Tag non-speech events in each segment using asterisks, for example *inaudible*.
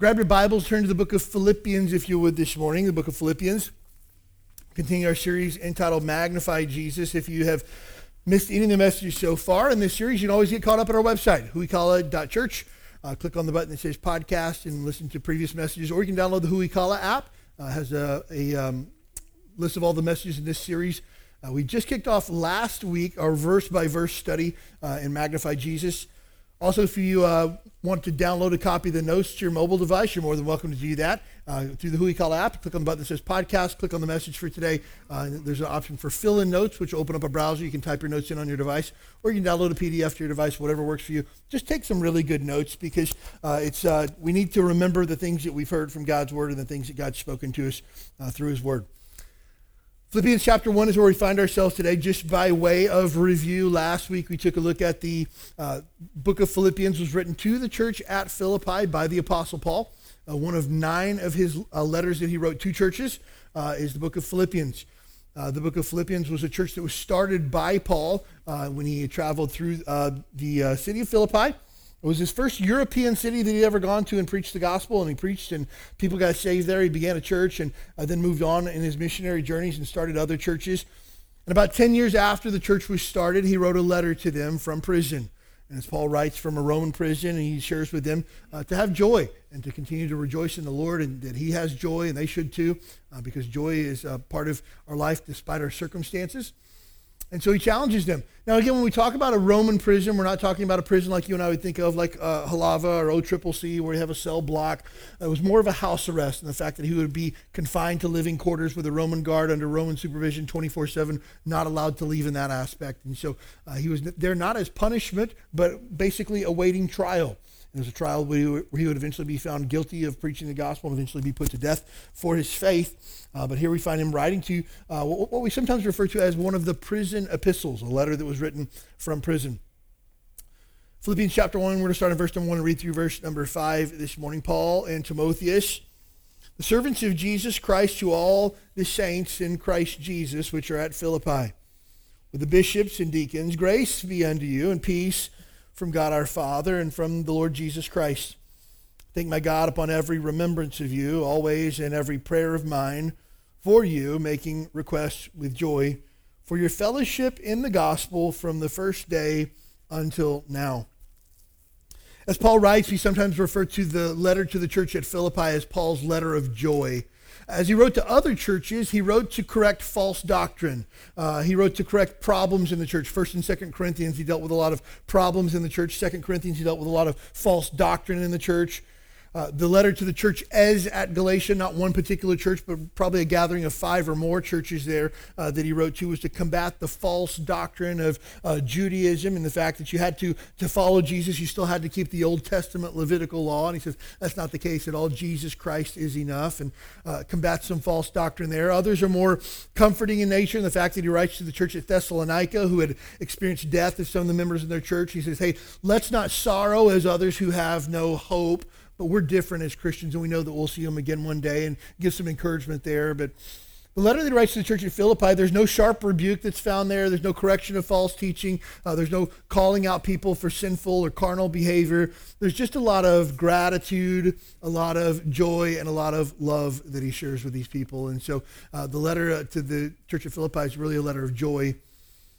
Grab your Bibles, turn to the book of Philippians, if you would, this morning. The book of Philippians. Continue our series entitled Magnify Jesus. If you have missed any of the messages so far in this series, you can always get caught up at our website, huikala.church. Uh, click on the button that says podcast and listen to previous messages, or you can download the Huikala app. Uh, has a, a um, list of all the messages in this series. Uh, we just kicked off last week our verse by verse study uh, in Magnify Jesus. Also, if you uh, want to download a copy of the notes to your mobile device, you're more than welcome to do that uh, through the Huikala app. Click on the button that says podcast, click on the message for today. Uh, there's an option for fill in notes, which will open up a browser. You can type your notes in on your device, or you can download a PDF to your device, whatever works for you. Just take some really good notes because uh, it's, uh, we need to remember the things that we've heard from God's Word and the things that God's spoken to us uh, through His Word. Philippians chapter 1 is where we find ourselves today. Just by way of review, last week we took a look at the uh, book of Philippians was written to the church at Philippi by the Apostle Paul. Uh, one of nine of his uh, letters that he wrote to churches uh, is the book of Philippians. Uh, the book of Philippians was a church that was started by Paul uh, when he traveled through the city of Philippi. It was his first European city that he'd ever gone to and preached the gospel, and he preached, and people got saved there. He began a church and uh, then moved on in his missionary journeys and started other churches. And about 10 years after the church was started, he wrote a letter to them from prison. And as Paul writes from a Roman prison, and he shares with them uh, to have joy and to continue to rejoice in the Lord, and that he has joy, and they should too, uh, because joy is a part of our life despite our circumstances. And so he challenges them. Now, again, when we talk about a Roman prison, we're not talking about a prison like you and I would think of, like uh, Halawa or OCCC, where you have a cell block. It was more of a house arrest, and the fact that he would be confined to living quarters with a Roman guard under Roman supervision 24 7, not allowed to leave in that aspect. And so uh, he was there not as punishment, but basically awaiting trial. There was a trial where he, would, where he would eventually be found guilty of preaching the gospel and eventually be put to death for his faith. Uh, but here we find him writing to uh, what, what we sometimes refer to as one of the prison epistles, a letter that was written from prison. Philippians chapter 1, we're going to start in verse number 1 and read through verse number 5 this morning. Paul and Timotheus, the servants of Jesus Christ to all the saints in Christ Jesus which are at Philippi, with the bishops and deacons, grace be unto you and peace from God our Father and from the Lord Jesus Christ. Thank my God upon every remembrance of you, always in every prayer of mine for you, making requests with joy for your fellowship in the gospel from the first day until now. As Paul writes, he sometimes refers to the letter to the church at Philippi as Paul's letter of joy. As he wrote to other churches, he wrote to correct false doctrine. Uh, he wrote to correct problems in the church. First and Second Corinthians, he dealt with a lot of problems in the church. Second Corinthians, he dealt with a lot of false doctrine in the church. Uh, the letter to the church as at Galatia, not one particular church, but probably a gathering of five or more churches there uh, that he wrote to, was to combat the false doctrine of uh, Judaism and the fact that you had to, to follow Jesus, you still had to keep the Old Testament Levitical law. And he says that's not the case at all. Jesus Christ is enough and uh, combat some false doctrine there. Others are more comforting in nature in the fact that he writes to the church at Thessalonica who had experienced death of some of the members in their church. He says, hey, let's not sorrow as others who have no hope but we're different as Christians, and we know that we'll see him again one day and give some encouragement there. But the letter that he writes to the church at Philippi, there's no sharp rebuke that's found there. There's no correction of false teaching. Uh, there's no calling out people for sinful or carnal behavior. There's just a lot of gratitude, a lot of joy, and a lot of love that he shares with these people. And so uh, the letter uh, to the church at Philippi is really a letter of joy.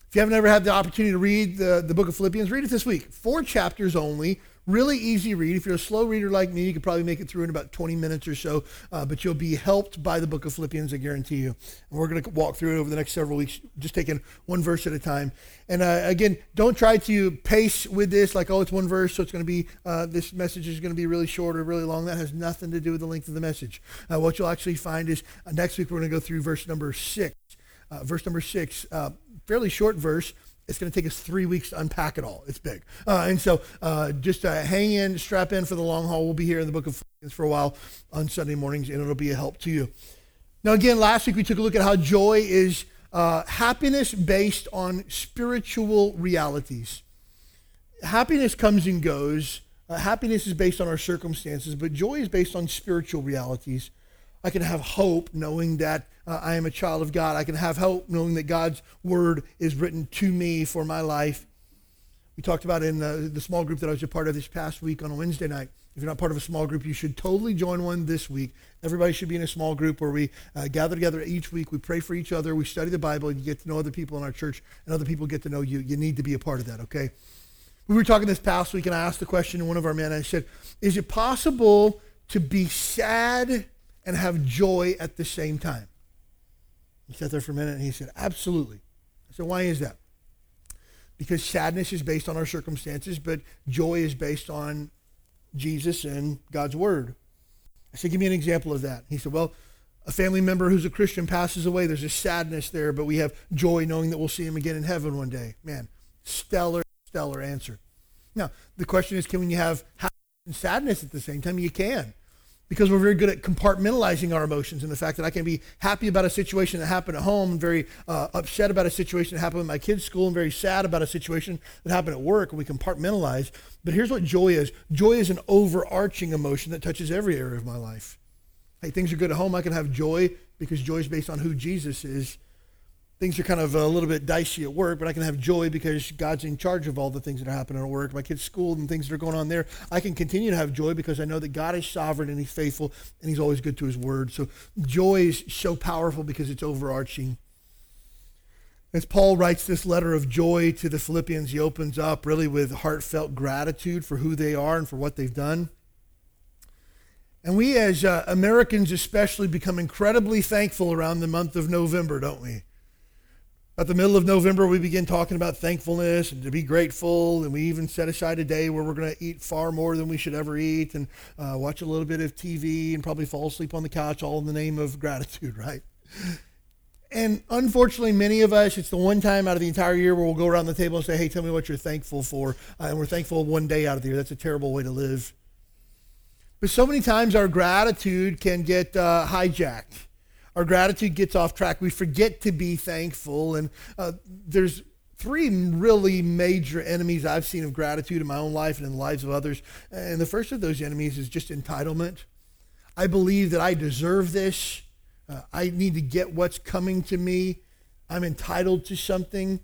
If you haven't ever had the opportunity to read the, the book of Philippians, read it this week. Four chapters only. Really easy read. If you're a slow reader like me, you could probably make it through in about 20 minutes or so, uh, but you'll be helped by the book of Philippians, I guarantee you. And we're going to walk through it over the next several weeks, just taking one verse at a time. And uh, again, don't try to pace with this like, oh, it's one verse, so it's going to be, uh, this message is going to be really short or really long. That has nothing to do with the length of the message. Uh, what you'll actually find is uh, next week we're going to go through verse number six. Uh, verse number six, fairly short verse it's going to take us three weeks to unpack it all. It's big. Uh, and so uh, just uh, hang in, strap in for the long haul. We'll be here in the book of Philippians for a while on Sunday mornings, and it'll be a help to you. Now, again, last week we took a look at how joy is uh, happiness based on spiritual realities. Happiness comes and goes. Uh, happiness is based on our circumstances, but joy is based on spiritual realities. I can have hope knowing that uh, I am a child of God. I can have hope knowing that God's word is written to me for my life. We talked about in the, the small group that I was a part of this past week on a Wednesday night. If you're not part of a small group, you should totally join one this week. Everybody should be in a small group where we uh, gather together each week. We pray for each other. We study the Bible. And you get to know other people in our church, and other people get to know you. You need to be a part of that, okay? We were talking this past week, and I asked the question to one of our men. I said, Is it possible to be sad and have joy at the same time? He sat there for a minute and he said, Absolutely. I said, Why is that? Because sadness is based on our circumstances, but joy is based on Jesus and God's Word. I said, Give me an example of that. He said, Well, a family member who's a Christian passes away. There's a sadness there, but we have joy knowing that we'll see him again in heaven one day. Man, stellar, stellar answer. Now, the question is can you have happiness and sadness at the same time? You can because we're very good at compartmentalizing our emotions and the fact that I can be happy about a situation that happened at home and very uh, upset about a situation that happened in my kids' school and very sad about a situation that happened at work we compartmentalize. But here's what joy is joy is an overarching emotion that touches every area of my life. Hey, things are good at home. I can have joy because joy is based on who Jesus is things are kind of a little bit dicey at work, but I can have joy because God's in charge of all the things that are happening at work, my kids' school and things that are going on there. I can continue to have joy because I know that God is sovereign and He's faithful and He's always good to His word. So joy is so powerful because it's overarching. As Paul writes this letter of joy to the Philippians, he opens up really with heartfelt gratitude for who they are and for what they've done. And we, as uh, Americans especially, become incredibly thankful around the month of November, don't we? At the middle of November, we begin talking about thankfulness and to be grateful, and we even set aside a day where we're going to eat far more than we should ever eat and uh, watch a little bit of TV and probably fall asleep on the couch, all in the name of gratitude, *laughs* right? And unfortunately, many of us, it's the one time out of the entire year where we'll go around the table and say, hey, tell me what you're thankful for. Uh, and we're thankful one day out of the year. That's a terrible way to live. But so many times our gratitude can get uh, hijacked our gratitude gets off track. We forget to be thankful. And uh, there's three really major enemies I've seen of gratitude in my own life and in the lives of others. And the first of those enemies is just entitlement. I believe that I deserve this. Uh, I need to get what's coming to me. I'm entitled to something.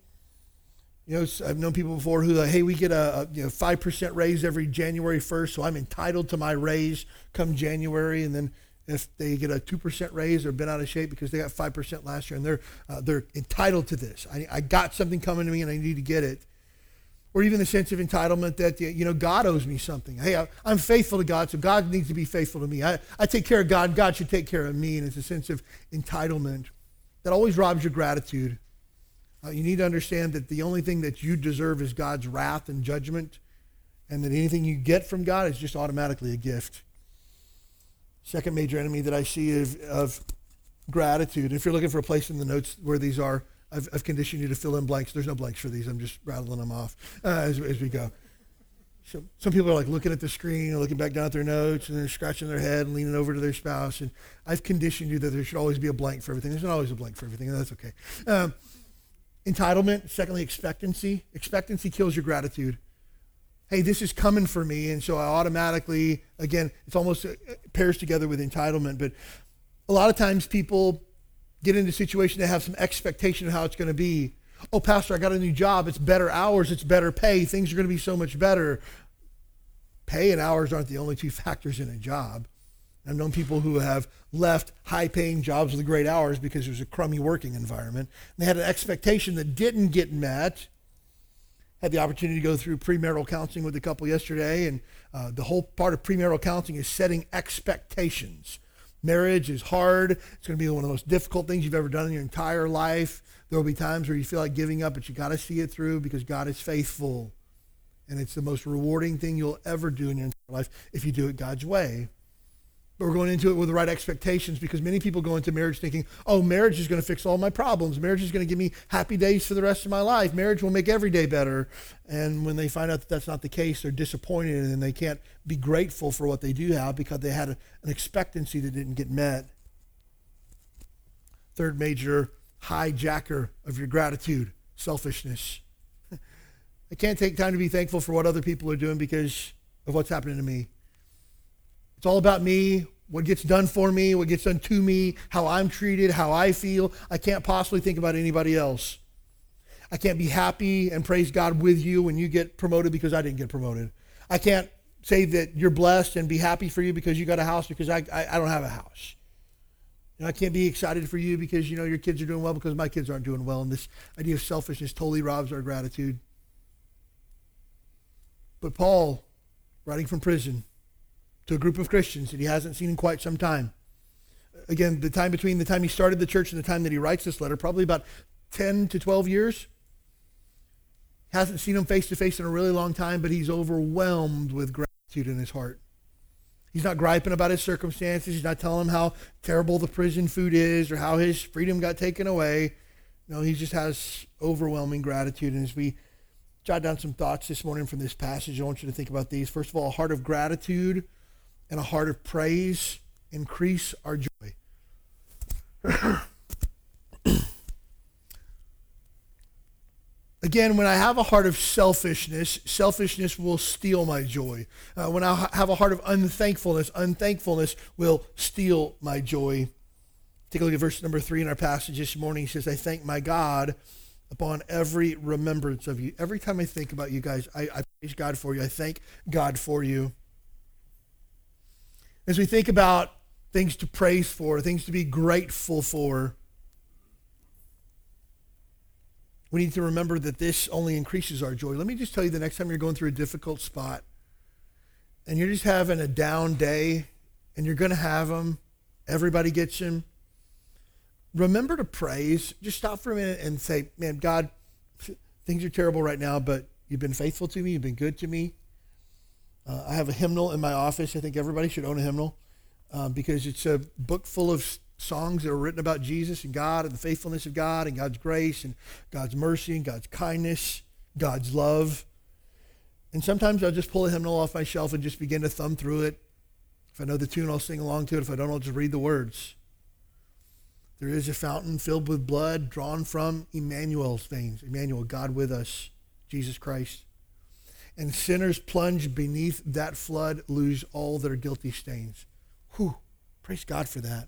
You know, I've known people before who, hey, we get a, a you know five percent raise every January first, so I'm entitled to my raise come January, and then if they get a 2% raise or been out of shape because they got 5% last year and they're, uh, they're entitled to this. I, I got something coming to me and I need to get it. Or even the sense of entitlement that, you know, God owes me something. Hey, I, am faithful to God, so God needs to be faithful to me. I, I take care of God, God should take care of me. And it's a sense of entitlement that always robs your gratitude. Uh, you need to understand that the only thing that you deserve is God's wrath and judgment, and that anything you get from God is just automatically a gift. Second major enemy that I see of, of gratitude. If you're looking for a place in the notes where these are, I've, I've, conditioned you to fill in blanks. There's no blanks for these. I'm just rattling them off uh, as, as, we go. So some people are like looking at the screen and looking back down at their notes and they're scratching their head and leaning over to their spouse. And I've conditioned you that there should always be a blank for everything. There's not always a blank for everything, and that's okay. Um, entitlement. Secondly, expectancy. Expectancy kills your gratitude hey, this is coming for me. And so I automatically, again, it's almost uh, pairs together with entitlement. But a lot of times people get into a situation they have some expectation of how it's going to be. Oh, Pastor, I got a new job. It's better hours. It's better pay. Things are going to be so much better. Pay and hours aren't the only two *laughs* factors in a job. I've known people who have left high paying jobs with great hours because it was a crummy working environment. They had an expectation that didn't get met had the opportunity to go through premarital counseling with a couple yesterday, and uh, the whole part of premarital counseling is setting expectations. Marriage is hard. It's going to be one of the most difficult things you've ever done in your entire life. There will be times where you feel like giving up, but you got to see it through because God is faithful. And it's the most rewarding thing you'll ever do in your entire life if you do it God's way. But we're going into it with the right expectations because many people go into marriage thinking, oh, marriage is going to fix all my problems. Marriage is going to give me happy days for the rest of my life. Marriage will make every day better. And when they find out that that's not the case, they're disappointed and they can't be grateful for what they do have because they had a, an expectancy that didn't get met. Third major hijacker of your gratitude selfishness. *laughs* I can't take time to be thankful for what other people are doing because of what's happening to me. It's all about me, what gets done for me, what gets done to me, how I'm treated, how I feel. I can't possibly think about anybody else. I can't be happy and praise God with you when you get promoted because I didn't get promoted. I can't say that you're blessed and be happy for you because you got a house because I, I, I don't have a house. You know, I can't be excited for you because you know your kids are doing well because my kids aren't doing well. And this idea of selfishness totally robs our gratitude. But Paul, writing from prison, to a group of Christians that he hasn't seen in quite some time. Again, the time between the time he started the church and the time that he writes this letter, probably about 10 to 12 years. Hasn't seen him face to face in a really long time, but he's overwhelmed with gratitude in his heart. He's not griping about his circumstances. He's not telling him how terrible the prison food is or how his freedom got taken away. No, he just has overwhelming gratitude. And as we jot down some thoughts this morning from this passage, I want you to think about these. First of all, a heart of gratitude and a heart of praise increase our joy. *clears throat* Again, when I have a heart of selfishness, selfishness will steal my joy. Uh, when I have a heart of unthankfulness, unthankfulness will steal my joy. Take a look at verse number three in our passage this morning. He says, I thank my God upon every remembrance of you. Every time I think about you guys, I, I praise God for you. I thank God for you. As we think about things to praise for, things to be grateful for, we need to remember that this only increases our joy. Let me just tell you the next time you're going through a difficult spot and you're just having a down day and you're going to have them, everybody gets them. Remember to praise. Just stop for a minute and say, Man, God, things are terrible right now, but you've been faithful to me. You've been good to me. Uh, I have a hymnal in my office. I think everybody should own a hymnal uh, because it's a book full of songs that are written about Jesus and God and the faithfulness of God and God's grace and God's mercy and God's kindness, God's love. And sometimes I'll just pull a hymnal off my shelf and just begin to thumb through it. If I know the tune, I'll sing along to it. If I don't, I'll just read the words. There is a fountain filled with blood drawn from Emmanuel's veins. Emmanuel, God with us, Jesus Christ and sinners plunged beneath that flood lose all their guilty stains. Whew, praise God for that.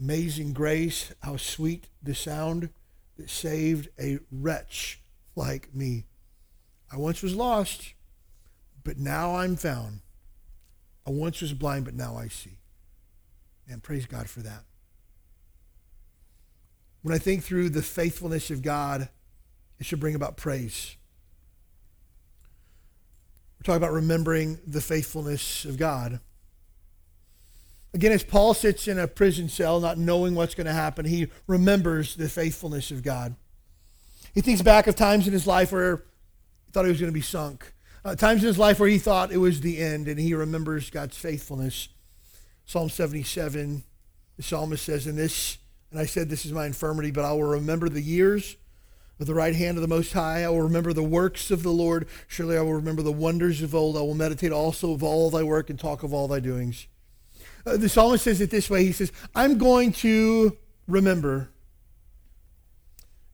Amazing grace, how sweet the sound that saved a wretch like me. I once was lost, but now I'm found. I once was blind, but now I see. And praise God for that. When I think through the faithfulness of God, it should bring about praise. We're talking about remembering the faithfulness of God. Again, as Paul sits in a prison cell, not knowing what's going to happen, he remembers the faithfulness of God. He thinks back of times in his life where he thought he was going to be sunk, uh, times in his life where he thought it was the end, and he remembers God's faithfulness. Psalm 77, the psalmist says, In this, and I said this is my infirmity, but I will remember the years of the right hand of the Most High. I will remember the works of the Lord. Surely I will remember the wonders of old. I will meditate also of all thy work and talk of all thy doings. Uh, the psalmist says it this way. He says, I'm going to remember.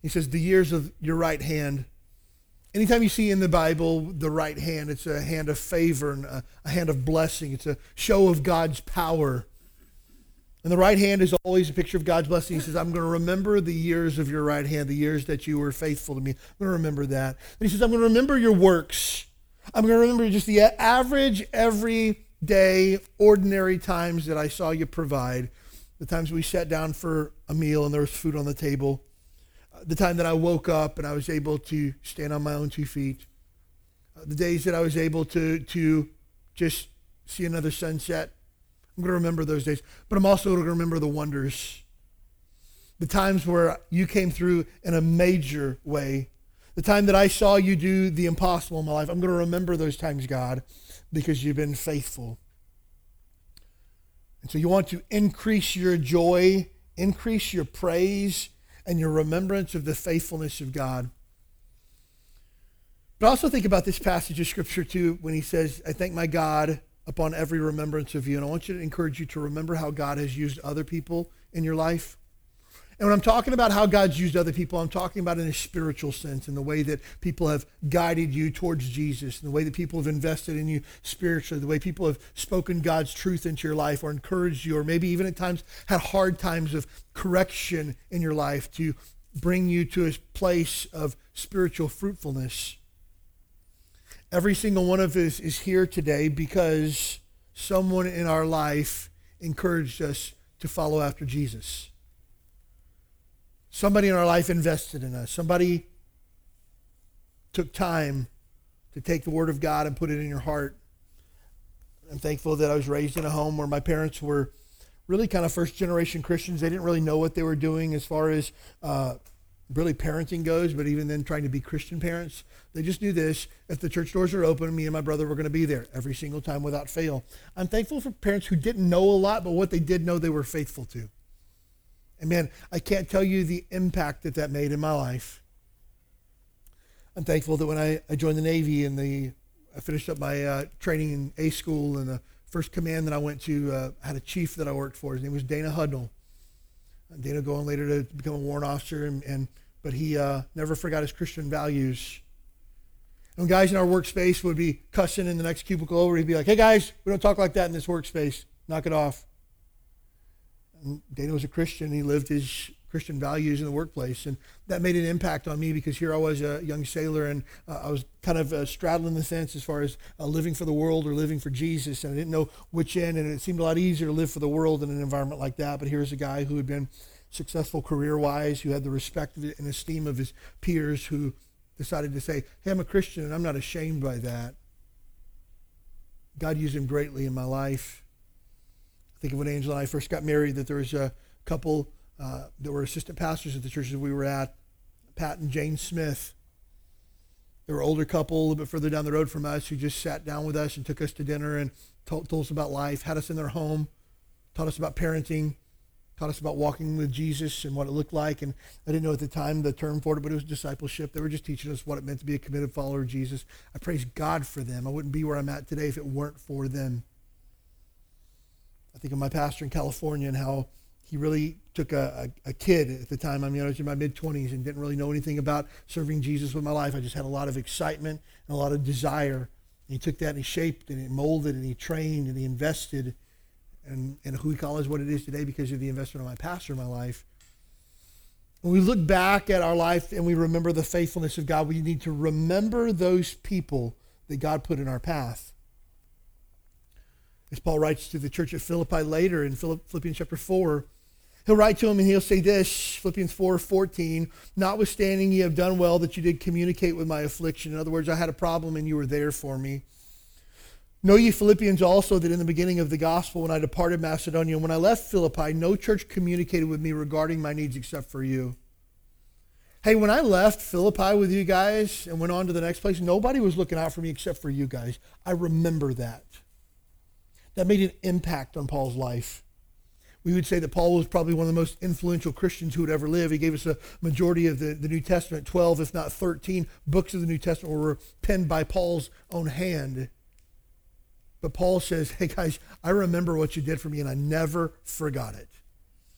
He says, the years of your right hand. Anytime you see in the Bible the right hand, it's a hand of favor and a, a hand of blessing. It's a show of God's power. And the right hand is always a picture of God's blessing. He says, I'm going to remember the years of your right hand, the years that you were faithful to me. I'm going to remember that. And he says, I'm going to remember your works. I'm going to remember just the average, everyday, ordinary times that I saw you provide. The times we sat down for a meal and there was food on the table. The time that I woke up and I was able to stand on my own two feet. The days that I was able to, to just see another sunset I'm going to remember those days, but I'm also going to remember the wonders, the times where you came through in a major way, the time that I saw you do the impossible in my life. I'm going to remember those times, God, because you've been faithful. And so you want to increase your joy, increase your praise, and your remembrance of the faithfulness of God. But also think about this passage of Scripture too when he says, I thank my God upon every remembrance of you. And I want you to encourage you to remember how God has used other people in your life. And when I'm talking about how God's used other people, I'm talking about in a spiritual sense, in the way that people have guided you towards Jesus, in the way that people have invested in you spiritually, the way people have spoken God's truth into your life or encouraged you, or maybe even at times had hard times of correction in your life to bring you to a place of spiritual fruitfulness. Every single one of us is here today because someone in our life encouraged us to follow after Jesus. Somebody in our life invested in us. Somebody took time to take the Word of God and put it in your heart. I'm thankful that I was raised in a home where my parents were really kind of first generation Christians. They didn't really know what they were doing as far as uh, really parenting goes, but even then trying to be Christian parents. They just knew this. If the church doors are open, me and my brother were going to be there every single time without fail. I'm thankful for parents who didn't know a lot, but what they did know, they were faithful to. And man, I can't tell you the impact that that made in my life. I'm thankful that when I, I joined the Navy and the I finished up my uh, training in A school and the first command that I went to uh, had a chief that I worked for. His name was Dana Hudnall. Dana going later to become a warrant officer, and, and but he uh, never forgot his Christian values. And guys in our workspace would be cussing in the next cubicle over, he'd be like, "Hey guys, we don't talk like that in this workspace. Knock it off." And Dana was a Christian. He lived his Christian values in the workplace. And that made an impact on me because here I was a young sailor and uh, I was kind of uh, straddling the fence as far as uh, living for the world or living for Jesus. And I didn't know which end. And it seemed a lot easier to live for the world in an environment like that. But here's a guy who had been successful career wise, who had the respect and esteem of his peers, who decided to say, Hey, I'm a Christian and I'm not ashamed by that. God used him greatly in my life. I think of when Angela and I first got married, that there was a couple uh, that were assistant pastors at the churches we were at, Pat and Jane Smith. They were an older couple, a little bit further down the road from us, who just sat down with us and took us to dinner and told, told us about life, had us in their home, taught us about parenting, taught us about walking with Jesus and what it looked like. And I didn't know at the time the term for it, but it was discipleship. They were just teaching us what it meant to be a committed follower of Jesus. I praise God for them. I wouldn't be where I'm at today if it weren't for them. I think of my pastor in California and how he really took a, a, a kid at the time. I mean, I was in my mid 20s and didn't really know anything about serving Jesus with my life. I just had a lot of excitement and a lot of desire. And he took that and he shaped and he molded and he trained and he invested. And, and Huikala is what it is today because of the investment of my pastor in my life. When we look back at our life and we remember the faithfulness of God, we need to remember those people that God put in our path. As Paul writes to the church at Philippi later in Philippians chapter 4, he'll write to him and he'll say this, Philippians 4, 14, notwithstanding ye have done well that you did communicate with my affliction. In other words, I had a problem and you were there for me. Know ye Philippians also that in the beginning of the gospel, when I departed Macedonia, when I left Philippi, no church communicated with me regarding my needs except for you. Hey, when I left Philippi with you guys and went on to the next place, nobody was looking out for me except for you guys. I remember that that made an impact on Paul's life. We would say that Paul was probably one of the most influential Christians who would ever live. He gave us a majority of the, the New Testament, 12, if not 13 books of the New Testament were penned by Paul's own hand. But Paul says, hey guys, I remember what you did for me and I never forgot it.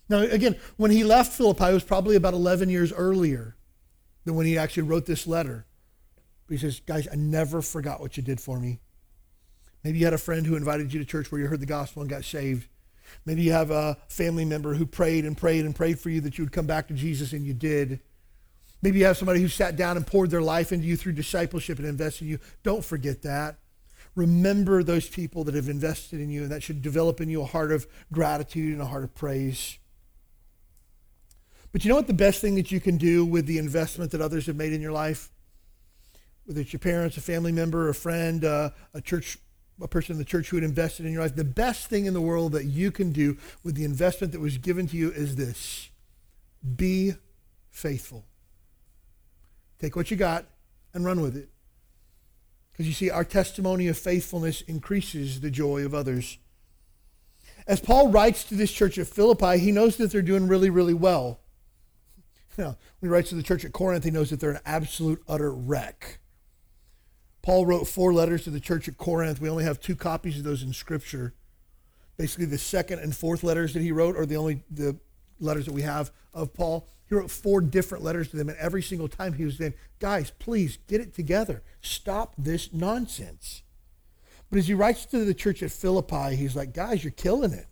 Now, again, when he left Philippi, it was probably about 11 years earlier than when he actually wrote this letter. But he says, guys, I never forgot what you did for me. Maybe you had a friend who invited you to church where you heard the gospel and got saved. Maybe you have a family member who prayed and prayed and prayed for you that you would come back to Jesus and you did. Maybe you have somebody who sat down and poured their life into you through discipleship and invested in you. Don't forget that. Remember those people that have invested in you, and that should develop in you a heart of gratitude and a heart of praise. But you know what the best thing that you can do with the investment that others have made in your life? Whether it's your parents, a family member, a friend, uh, a church a person in the church who had invested in your life, the best thing in the world that you can do with the investment that was given to you is this be faithful. Take what you got and run with it. Because you see, our testimony of faithfulness increases the joy of others. as Paul writes to this church at Philippi, he knows that they're doing really, really well. *laughs* You know, when he writes to the church at Corinth, he knows that they're an absolute, utter wreck. Paul wrote four letters to the church at Corinth. We only have two copies of those in Scripture. Basically, the second and fourth letters that he wrote are the only the letters that we have of Paul. He wrote four different letters to them, and every single time he was saying, Guys, please get it together. Stop this nonsense. But as he writes to the church at Philippi, he's like, Guys, you're killing it.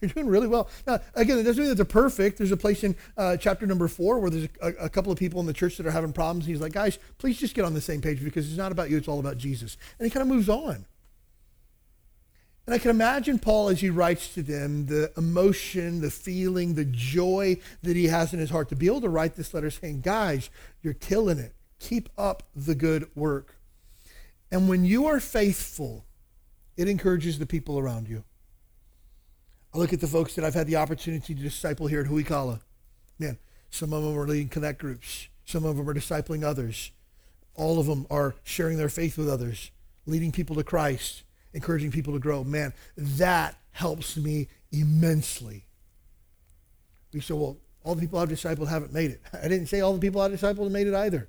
You're doing really well. Now, again, it doesn't mean that they're perfect. There's a place in uh, chapter number four where there's a, a, couple of people in the church that are having problems. He's like, guys, please just get on the same page because it's not about you, it's all about Jesus. And he kind of moves on. And I can imagine Paul as he writes to them the emotion, the feeling, the joy that he has in his heart to be able to write this letter saying, guys, you're killing it. Keep up the good work. And when you are faithful, it encourages the people around you. I look at the folks that I've had the opportunity to disciple here at Huikala. Man, some of them are leading connect groups. Some of them are discipling others. All of them are sharing their faith with others, leading people to Christ, encouraging people to grow. Man, that helps me immensely. We say, well, all the people I've discipled haven't made it. *laughs* I didn't say all the people I've discipled made it either.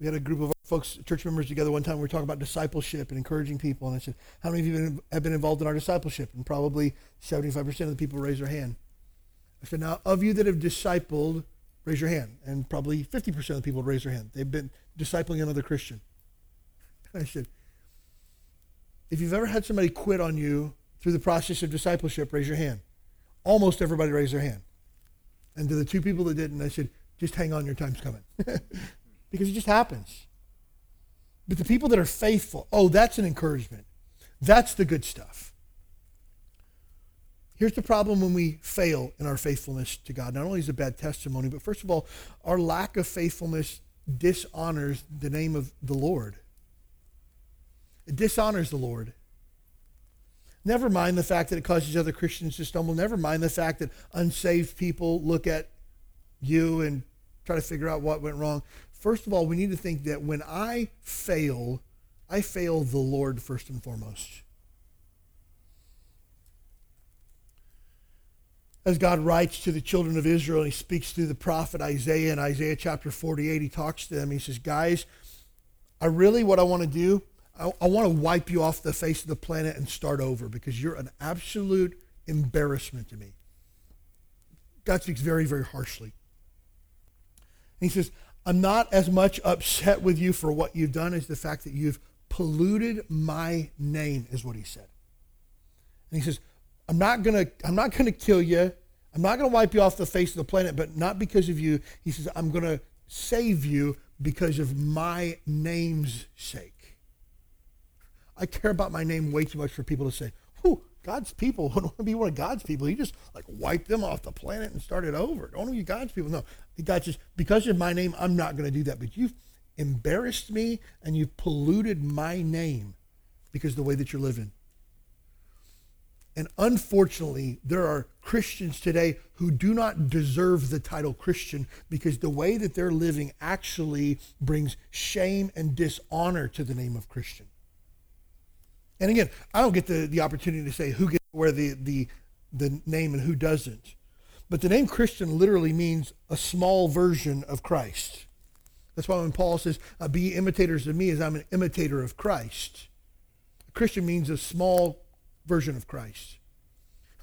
We had a group of folks, church members together one time. We were talking about discipleship and encouraging people. And I said, How many of you have been involved in our discipleship? And probably 75% of the people raised their hand. I said, Now, of you that have discipled, raise your hand. And probably 50% of the people raise their hand. They've been discipling another Christian. *laughs* I said, If you've ever had somebody quit on you through the process of discipleship, raise your hand. Almost everybody raised their hand. And to the two people that didn't, I said, Just hang on, your time's coming. *laughs* because it just happens. But the people that are faithful, oh, that's an encouragement. That's the good stuff. Here's the problem when we fail in our faithfulness to God. Not only is it a bad testimony, but first of all, our lack of faithfulness dishonors the name of the Lord. It dishonors the Lord. Never mind the fact that it causes other Christians to stumble. Never mind the fact that unsaved people look at you and try to figure out what went wrong. First of all, we need to think that when I fail, I fail the Lord first and foremost. As God writes to the children of Israel, he speaks through the prophet Isaiah in Isaiah chapter 48, he talks to them. He says, Guys, I really, what I want to do, I, I want to wipe you off the face of the planet and start over because you're an absolute embarrassment to me. God speaks very, very harshly. And he says, I'm not as much upset with you for what you've done as the fact that you've polluted my name, is what he said. And he says, I'm not gonna, I'm not gonna kill you. I'm not gonna wipe you off the face of the planet, but not because of you. He says, I'm gonna save you because of my name's sake. I care about my name way too much for people to say, whew, God's people *laughs* don't want to be one of God's people. He just like wiped them off the planet and started over. Don't be God's people. No, God just because of my name, I'm not going to do that. But you've embarrassed me and you've polluted my name because of the way that you're living. And unfortunately, there are Christians today who do not deserve the title Christian because the way that they're living actually brings shame and dishonor to the name of Christian. And again, I don't get the, the opportunity to say who gets wear the, the, the name and who doesn't. But the name Christian literally means a small version of Christ. That's why when Paul says, uh, be imitators of me as I'm an imitator of Christ. Christian means a small version of Christ.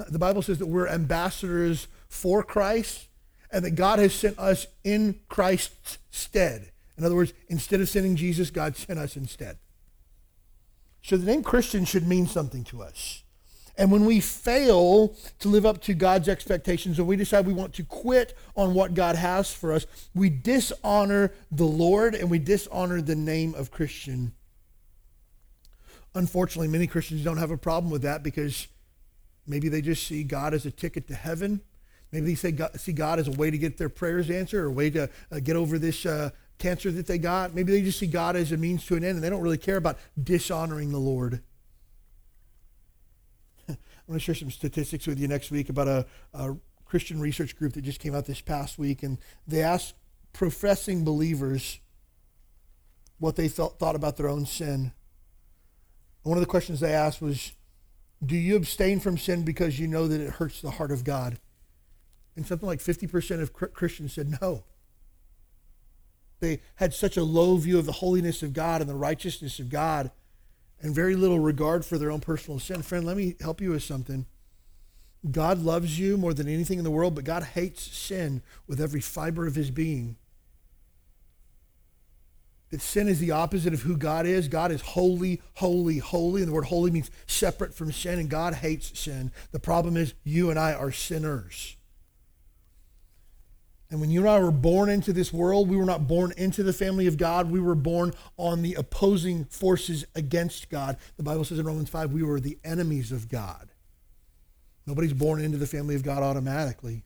The Bible says that we're ambassadors for Christ and that God has sent us in Christ's stead. In other words, instead of sending Jesus, God sent us instead. So the name Christian should mean something to us. And when we fail to live up to God's expectations or we decide we want to quit on what God has for us, we dishonor the Lord and we dishonor the name of Christian. Unfortunately, many Christians don't have a problem with that because maybe they just see God as a ticket to heaven. Maybe they say God, see God as a way to get their prayers answered or a way to uh, get over this uh, cancer that they got. Maybe they just see God as a means to an end and they don't really care about dishonoring the Lord. *laughs* I'm going to share some statistics with you next week about a, a Christian research group that just came out this past week, and they asked professing believers what they felt thought about their own sin. One of the questions they asked was, Do you abstain from sin because you know that it hurts the heart of God? And something like 50% of Christians said no. They had such a low view of the holiness of God and the righteousness of God and very little regard for their own personal sin. Friend, let me help you with something. God loves you more than anything in the world, but God hates sin with every fiber of his being. That sin is the opposite of who God is. God is holy, holy, holy. And the word holy means separate from sin, and God hates sin. The problem is you and I are sinners. And when you and I were born into this world, we were not born into the family of God. We were born on the opposing forces against God. The Bible says in Romans 5, we were the enemies of God. Nobody's born into the family of God automatically.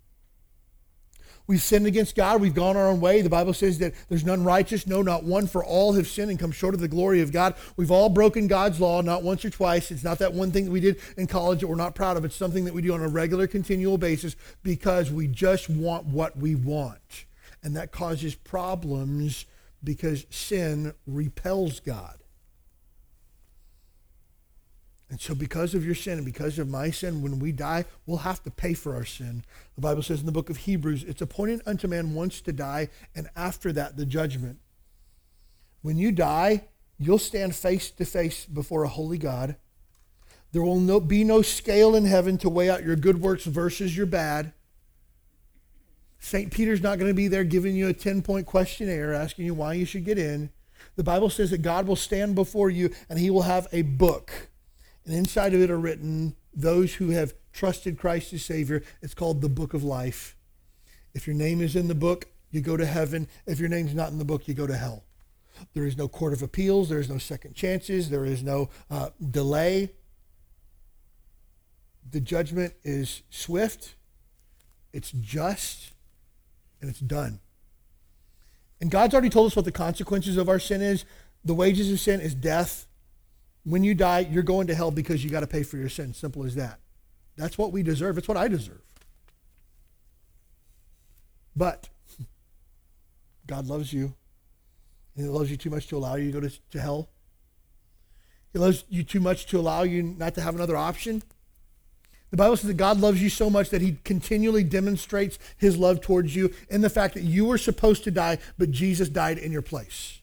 We've sinned against God. We've gone our own way. The Bible says that there's none righteous, no, not one, for all have sinned and come short of the glory of God. We've all broken God's law, not once or twice. It's not that one thing that we did in college that we're not proud of. It's something that we do on a regular, continual basis because we just want what we want. And that causes problems because sin repels God. And so, because of your sin and because of my sin, when we die, we'll have to pay for our sin. The Bible says in the book of Hebrews, it's appointed unto man once to die, and after that, the judgment. When you die, you'll stand face to face before a holy God. There will no, be no scale in heaven to weigh out your good works versus your bad. St. Peter's not going to be there giving you a 10 point questionnaire asking you why you should get in. The Bible says that God will stand before you and he will have a book and inside of it are written those who have trusted Christ as Savior. It's called the book of life. If your name is in the book, you go to heaven. If your name's not in the book, you go to hell. There is no court of appeals. There is no second chances. There is no uh, delay. The judgment is swift, it's just, and it's done. And God's already told us what the consequences of our sin is. The wages of sin is death. When you die, you're going to hell because you got to pay for your sins. Simple as that. That's what we deserve. It's what I deserve. But God loves you. He loves you too much to allow you to go to, to hell. He loves you too much to allow you not to have another option. The Bible says that God loves you so much that he continually demonstrates his love towards you in the fact that you were supposed to die, but Jesus died in your place.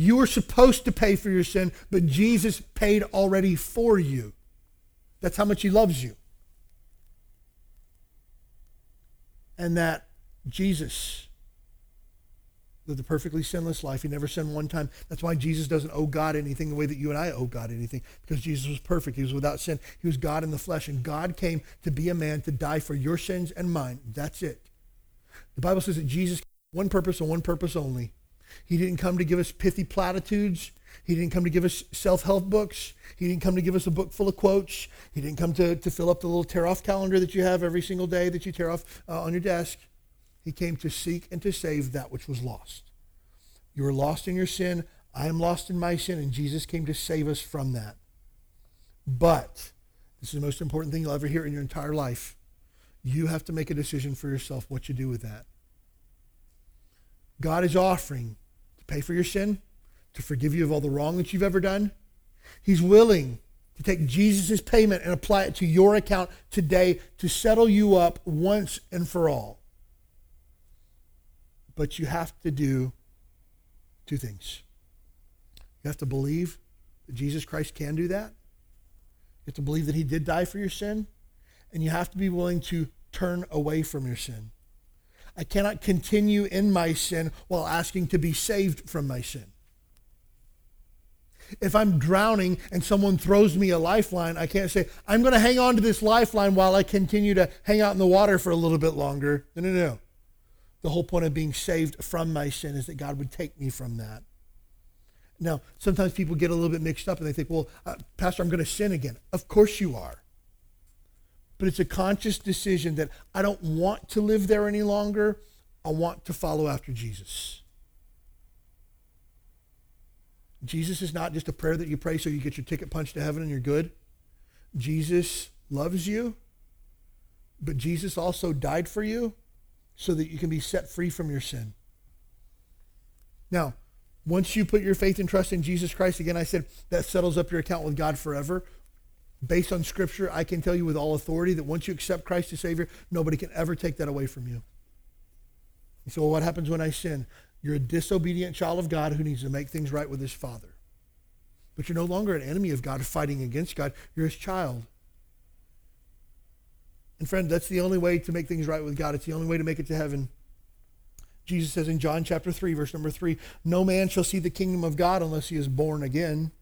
You were supposed to pay for your sin, but Jesus paid already for you. That's how much he loves you. And that Jesus lived a perfectly sinless life. He never sinned one time. That's why Jesus doesn't owe God anything the way that you and I owe God anything, because Jesus was perfect. He was without sin. He was God in the flesh, and God came to be a man to die for your sins and mine. That's it. The Bible says that Jesus one purpose and one purpose only he didn't come to give us pithy platitudes. He didn't come to give us self help books. He didn't come to give us a book full of quotes. He didn't come to, to fill up the little tear off calendar that you have every single day that you tear off uh, on your desk. He came to seek and to save that which was lost. You were lost in your sin. I am lost in my sin, and Jesus came to save us from that. But this is the most important thing you'll ever hear in your entire life. You have to make a decision for yourself what you do with that. God is offering pay for your sin, to forgive you of all the wrong that you've ever done. He's willing to take Jesus' payment and apply it to your account today to settle you up once and for all. But you have to do two things. You have to believe that Jesus Christ can do that. You have to believe that he did die for your sin. And you have to be willing to turn away from your sin. I cannot continue in my sin while asking to be saved from my sin. If I'm drowning and someone throws me a lifeline, I can't say, I'm going to hang on to this lifeline while I continue to hang out in the water for a little bit longer. No, no, no. The whole point of being saved from my sin is that God would take me from that. Now, sometimes people get a little bit mixed up and they think, well, uh, Pastor, I'm going to sin again. Of course you are but it's a conscious decision that I don't want to live there any longer. I want to follow after Jesus. Jesus is not just a prayer that you pray so you get your ticket punched to heaven and you're good. Jesus loves you, but Jesus also died for you so that you can be set free from your sin. Now, once you put your faith and trust in Jesus Christ, again, I said that settles up your account with God forever. Based on Scripture, I can tell you with all authority that once you accept Christ as Savior, nobody can ever take that away from you. You say, well, what happens when I sin? You're a disobedient child of God who needs to make things right with his Father. But you're no longer an enemy of God fighting against God. You're his child. And friend, that's the only way to make things right with God. It's the only way to make it to heaven. Jesus says in John chapter 3, verse number 3, no man shall see the kingdom of God unless he is born again.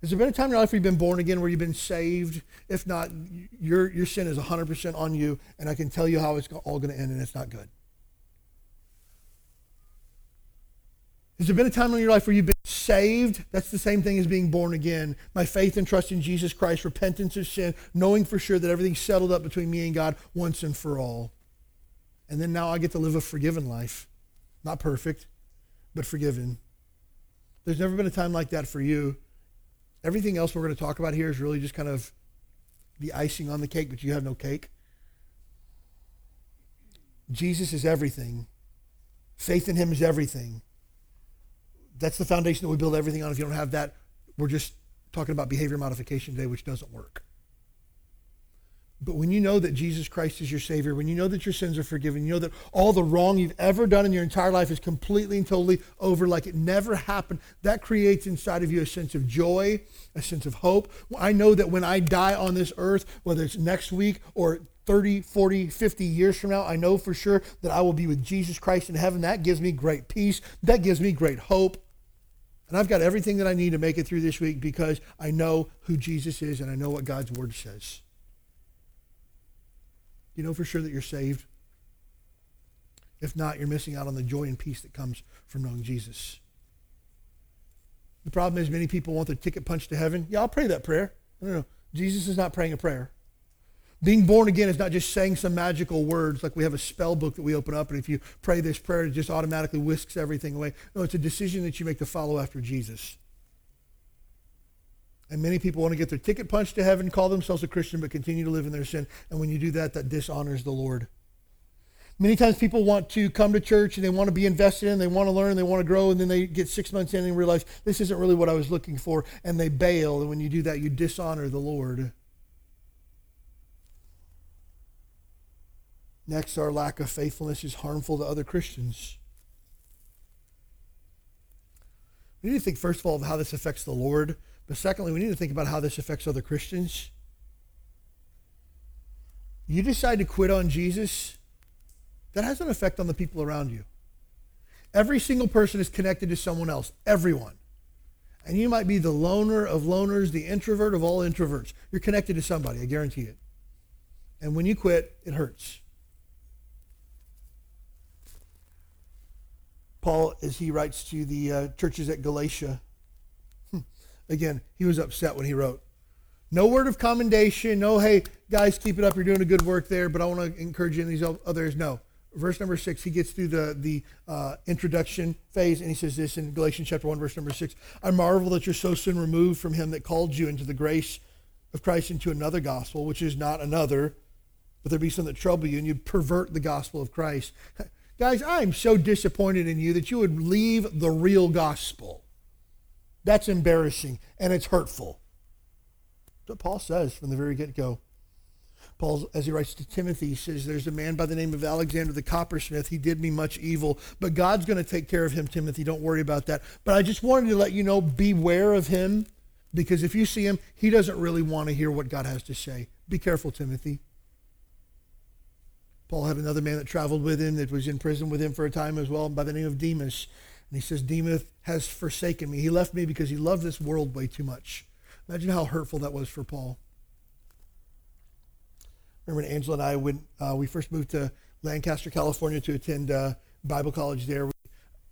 Has there been a time in your life where you've been born again, where you've been saved? If not, your, your sin is 100% on you, and I can tell you how it's all going to end, and it's not good. Has there been a time in your life where you've been saved? That's the same thing as being born again. My faith and trust in Jesus Christ, repentance of sin, knowing for sure that everything's settled up between me and God once and for all. And then now I get to live a forgiven life. Not perfect, but forgiven. There's never been a time like that for you. Everything else we're going to talk about here is really just kind of the icing on the cake, but you have no cake. Jesus is everything. Faith in him is everything. That's the foundation that we build everything on. If you don't have that, we're just talking about behavior modification today, which doesn't work. But when you know that Jesus Christ is your Savior, when you know that your sins are forgiven, you know that all the wrong you've ever done in your entire life is completely and totally over, like it never happened, that creates inside of you a sense of joy, a sense of hope. I know that when I die on this earth, whether it's next week or 30, 40, 50 years from now, I know for sure that I will be with Jesus Christ in heaven. That gives me great peace. That gives me great hope. And I've got everything that I need to make it through this week because I know who Jesus is and I know what God's word says. You know for sure that you're saved? If not, you're missing out on the joy and peace that comes from knowing Jesus. The problem is many people want their ticket punched to heaven. Yeah, I'll pray that prayer. No, no, no. Jesus is not praying a prayer. Being born again is not just saying some magical words like we have a spell book that we open up, and if you pray this prayer, it just automatically whisks everything away. No, it's a decision that you make to follow after Jesus. And many people want to get their ticket punched to heaven, call themselves a Christian, but continue to live in their sin. And when you do that, that dishonors the Lord. Many times people want to come to church and they want to be invested in, they want to learn, they want to grow, and then they get six months in and realize this isn't really what I was looking for, and they bail. And when you do that, you dishonor the Lord. Next, our lack of faithfulness is harmful to other Christians. We need to think, first of all, of how this affects the Lord but secondly, we need to think about how this affects other Christians. You decide to quit on Jesus, that has an effect on the people around you. Every single person is connected to someone else, everyone. And you might be the loner of loners, the introvert of all introverts. You're connected to somebody, I guarantee it. And when you quit, it hurts. Paul, as he writes to the uh, churches at Galatia, Again, he was upset when he wrote. No word of commendation. No, hey, guys, keep it up. You're doing a good work there, but I want to encourage you in these others. No. Verse number six, he gets through the, the uh, introduction phase, and he says this in Galatians chapter 1, verse number 6. I marvel that you're so soon removed from him that called you into the grace of Christ into another gospel, which is not another, but there be some that trouble you, and you pervert the gospel of Christ. *laughs* Guys, I'm so disappointed in you that you would leave the real gospel. That's embarrassing and it's hurtful. That's what Paul says from the very get go. Paul, as he writes to Timothy, he says, There's a man by the name of Alexander the coppersmith. He did me much evil, but God's going to take care of him, Timothy. Don't worry about that. But I just wanted to let you know beware of him because if you see him, he doesn't really want to hear what God has to say. Be careful, Timothy. Paul had another man that traveled with him that was in prison with him for a time as well by the name of Demas. And he says, Demas has forsaken me. He left me because he loved this world way too much. Imagine how hurtful that was for Paul. Remember when Angela and I, when uh, we first moved to Lancaster, California to attend uh, Bible college there, we,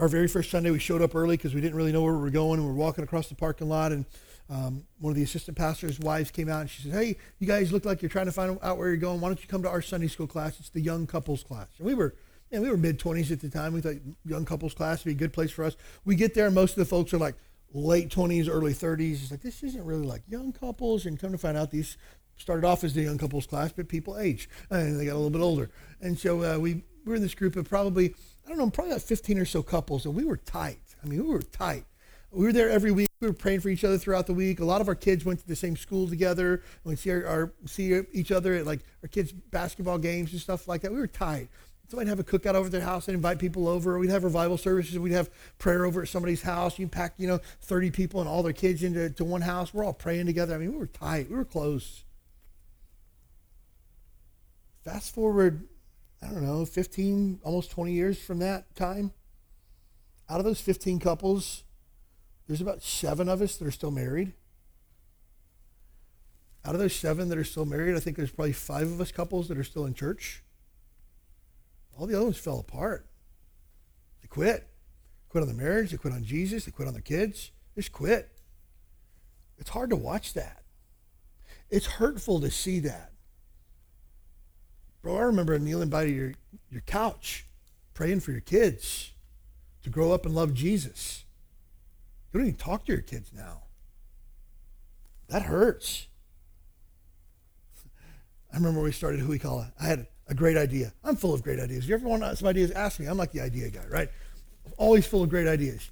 our very first Sunday we showed up early because we didn't really know where we were going and we were walking across the parking lot and um, one of the assistant pastor's wives came out and she said, hey, you guys look like you're trying to find out where you're going. Why don't you come to our Sunday school class? It's the young couples class. And we were and we were mid 20s at the time. We thought young couples class would be a good place for us. We get there, and most of the folks are like late 20s, early 30s. It's like, this isn't really like young couples. And come to find out, these started off as the young couples class, but people age and they got a little bit older. And so uh, we, we were in this group of probably, I don't know, probably about 15 or so couples, and we were tight. I mean, we were tight. we were there every week. We were praying for each other throughout the week. A lot of our kids went to the same school together. We see our, our see each other at like our kids' basketball games and stuff like that. We were tight. So I'd have a cookout over at their house and invite people over. We'd have revival services. We'd have prayer over at somebody's house. You pack, you know, 30 people and all their kids into to one house. We're all praying together. I mean, we were tight. We were close. Fast forward, I don't know, 15, almost 20 years from that time. Out of those 15 couples, there's about seven of us that are still married. Out of those seven that are still married, I think there's probably five of us couples that are still in church. All the other ones fell apart. They quit. Quit on the marriage, they quit on Jesus, they quit on their kids. They just quit. It's hard to watch that. It's hurtful to see that. Bro, I remember kneeling by your, your couch, praying for your kids to grow up and love Jesus. You don't even talk to your kids now. That hurts. *laughs* I remember we started Huikala. I had a great idea. I'm full of great ideas. If you ever want some ideas, ask me. I'm like the idea guy, right? Always full of great ideas.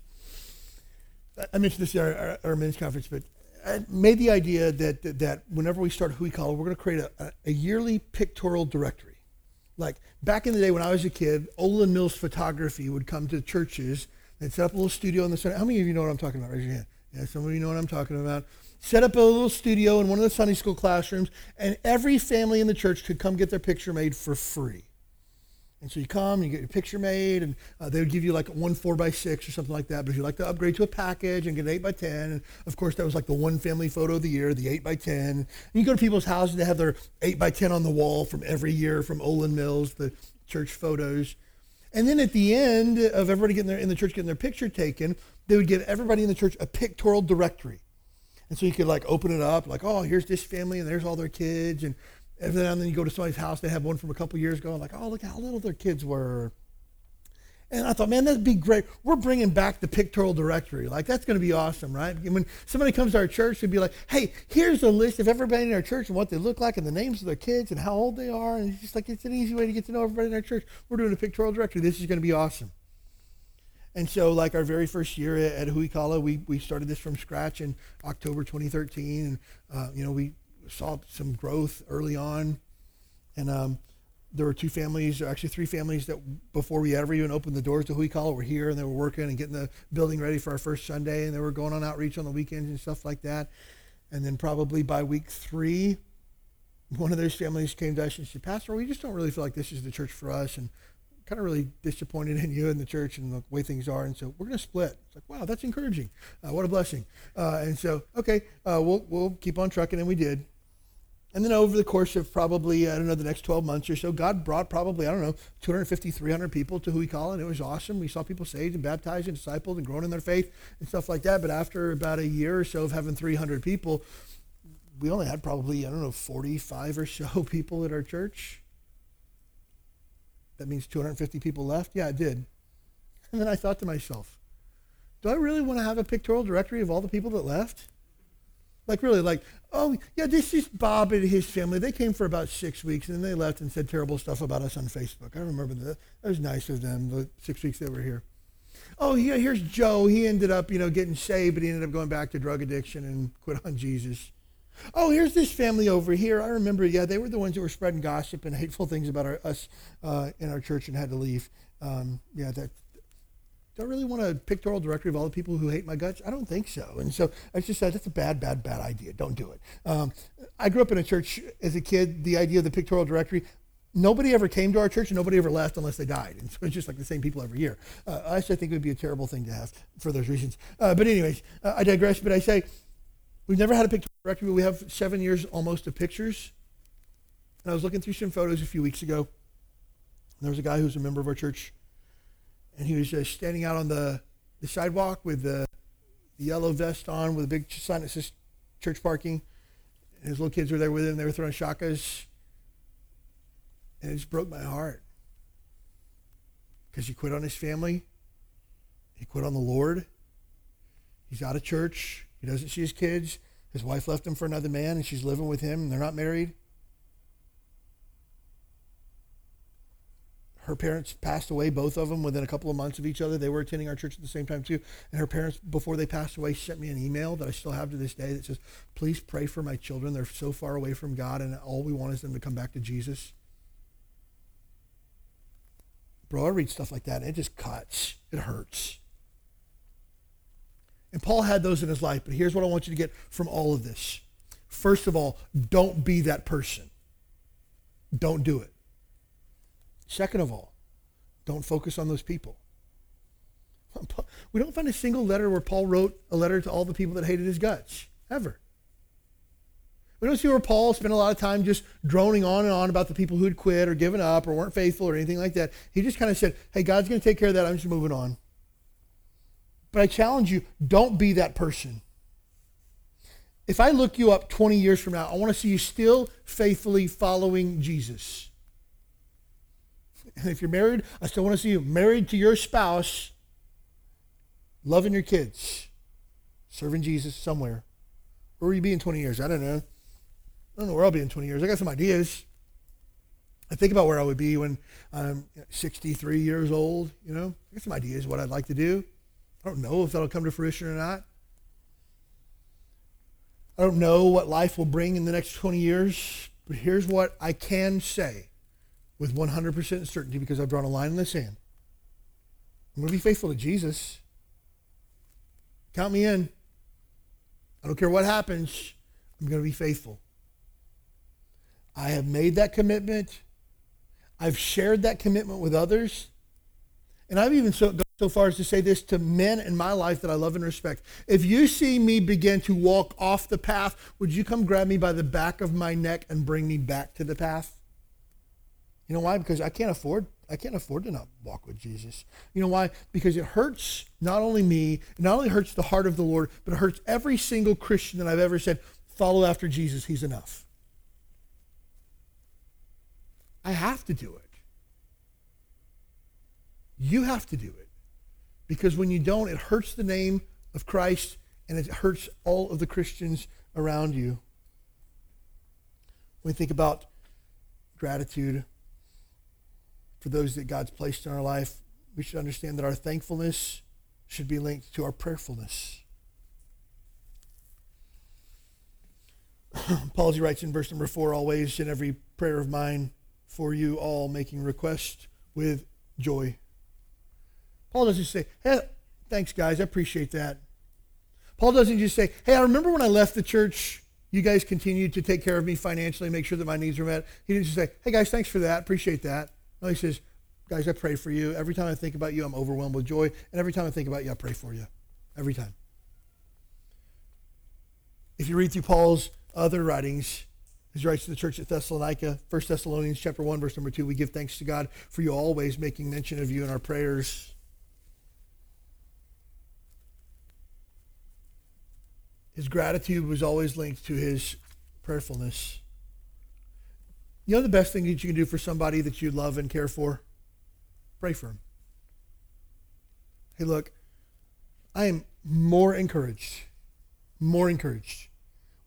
I mentioned this at our, our, our men's conference, but I made the idea that, that, that whenever we start Huikala we're going to create a, a yearly pictorial directory. Like back in the day when I was a kid, Olan Mills Photography would come to churches and set up a little studio in the center. How many of you know what I'm talking about? Raise your hand. Yeah, some of you know what I'm talking about. Set up a little studio in one of the Sunday school classrooms, and every family in the church could come get their picture made for free. And so you come, you get your picture made, and uh, they would give you like one four by six or something like that. But if you'd like to upgrade to a package and get an eight by ten, and of course that was like the one family photo of the year, the eight by ten. And you go to people's houses they have their eight by ten on the wall from every year from Olan Mills, the church photos. And then at the end of everybody getting their in the church getting their picture taken, they would give everybody in the church a pictorial directory. And so you could like open it up, like, oh, here's this family, and there's all their kids, and every now and then you go to somebody's house, they have one from a couple years ago, and like, oh, look how little their kids were. And I thought, man, that'd be great. We're bringing back the pictorial directory. Like, that's going to be awesome, right? When somebody comes to our church, they'd be like, hey, here's a list of everybody in our church and what they look like and the names of their kids and how old they are. And it's just like, it's an easy way to get to know everybody in our church. We're doing a pictorial directory. This is going to be awesome. And so, like our very first year at, Huikala, we, we started this from scratch in October 2013. And, uh, you know, we saw some growth early on. And um, there were two families, actually three families that before we ever even opened the doors to Huikala were here and they were working and getting the building ready for our first Sunday. And they were going on outreach on the weekends and stuff like that. And then probably by week three, one of those families came to us and said, Pastor, we just don't really feel like this is the church for us. And kind of really disappointed in you and the church and the way things are, and so we're going to split. It's like, wow, that's encouraging. Uh, what a blessing. Uh, and so, okay, uh, we'll we'll keep on trucking, and we did. And then over the course of probably, I don't know, the next 12 months or so, God brought probably, I don't know, 250, 300 people to Huikala it. It was awesome. We saw people saved and baptized and discipled and growing in their faith and stuff like that. But after about a year or so of having 300 people, we only had probably, I don't know, 45 or so *laughs* people at our church. That means 250 people left? Yeah, it did. And then I thought to myself, do I really want to have a pictorial directory of all the people that left? Like, really, like, oh, yeah, this is Bob and his family. They came for about six weeks and then they left and said terrible stuff about us on Facebook. I remember that. That was nice of them, the six weeks they were here. Oh, yeah, here's Joe. He ended up, you know, getting saved, but he ended up going back to drug addiction and quit on Jesus. Oh, here's this family over here. I remember, yeah, they were the ones that were spreading gossip and hateful things about our, us uh, in our church and had to leave. Um, yeah, that. Do I really want a pictorial directory of all the people who hate my guts? I don't think so. And so I just said, that's a bad, bad, bad idea. Don't do it. Um, I grew up in a church as a kid. The idea of the pictorial directory, nobody ever came to our church and nobody ever left unless they died. And so it's just like the same people every year. Uh, I actually think it would be a terrible thing to have for those reasons. Uh, but anyways, uh, I digress. But I say, We've never had a pictorial directory, but we have seven years almost of pictures. And I was looking through some photos a few weeks ago. And there was a guy who was a member of our church, and he was just standing out on the, the sidewalk with the, the yellow vest on with a big sign that says church parking. And his little kids were there with him. They were throwing shakas. And it just broke my heart. Because he quit on his family. He quit on the Lord. He's out of church. He doesn't see his kids. His wife left him for another man, and she's living with him, and they're not married. Her parents passed away, both of them, within a couple of months of each other. They were attending our church at the same time, too. And her parents, before they passed away, sent me an email that I still have to this day that says, Please pray for my children. They're so far away from God, and all we want is them to come back to Jesus. Bro, I read stuff like that, and it just cuts. It hurts. And Paul had those in his life, but here's what I want you to get from all of this. First of all, don't be that person. Don't do it. Second of all, don't focus on those people. *laughs* We don't find a single letter where Paul wrote a letter to all the people that hated his guts, ever. We don't see where Paul spent a lot of time just droning on and on about the people who had quit or given up or weren't faithful or anything like that. He just kind of said, hey, God's going to take care of that. I'm just moving on. But I challenge you, don't be that person. If I look you up 20 years from now, I want to see you still faithfully following Jesus. And if you're married, I still want to see you married to your spouse, loving your kids, serving Jesus somewhere. Where will you be in 20 years? I don't know. I don't know where I'll be in 20 years. I got some ideas. I think about where I would be when I'm 63 years old. You know, I got some ideas what I'd like to do. I don't know if that'll come to fruition or not. I don't know what life will bring in the next 20 years, but here's what I can say with 100% certainty because I've drawn a line in the sand. I'm going to be faithful to Jesus. Count me in. I don't care what happens, I'm going to be faithful. I have made that commitment. I've shared that commitment with others. And I've even so, gone so far as to say this to men in my life that I love and respect. If you see me begin to walk off the path, would you come grab me by the back of my neck and bring me back to the path? You know why? Because I can't afford I can't afford to not walk with Jesus. You know why? Because it hurts not only me, it not only hurts the heart of the Lord, but it hurts every single Christian that I've ever said, follow after Jesus, he's enough. I have to do it. You have to do it. Because when you don't, it hurts the name of Christ and it hurts all of the Christians around you. When we think about gratitude for those that God's placed in our life, we should understand that our thankfulness should be linked to our prayerfulness. *clears throat* Paul, writes in verse number four, always in every prayer of mine for you all, making request with joy. Paul doesn't say, hey, thanks, guys, I appreciate that. Paul doesn't just say, hey, I remember when I left the church, you guys continued to take care of me financially, make sure that my needs are met. He didn't just say, hey, guys, thanks for that, appreciate that. No, he says, guys, I pray for you. Every time I think about you, I'm overwhelmed with joy. And every time I think about you, I pray for you. Every time. If you read through Paul's other writings, he writes to the church at Thessalonica, 1 Thessalonians chapter 1, verse number 2, we give thanks to God for you always making mention of you in our prayers. His gratitude was always linked to his prayerfulness. You know the best thing that you can do for somebody that you love and care for? Pray for them. Hey, look, I am more encouraged, more encouraged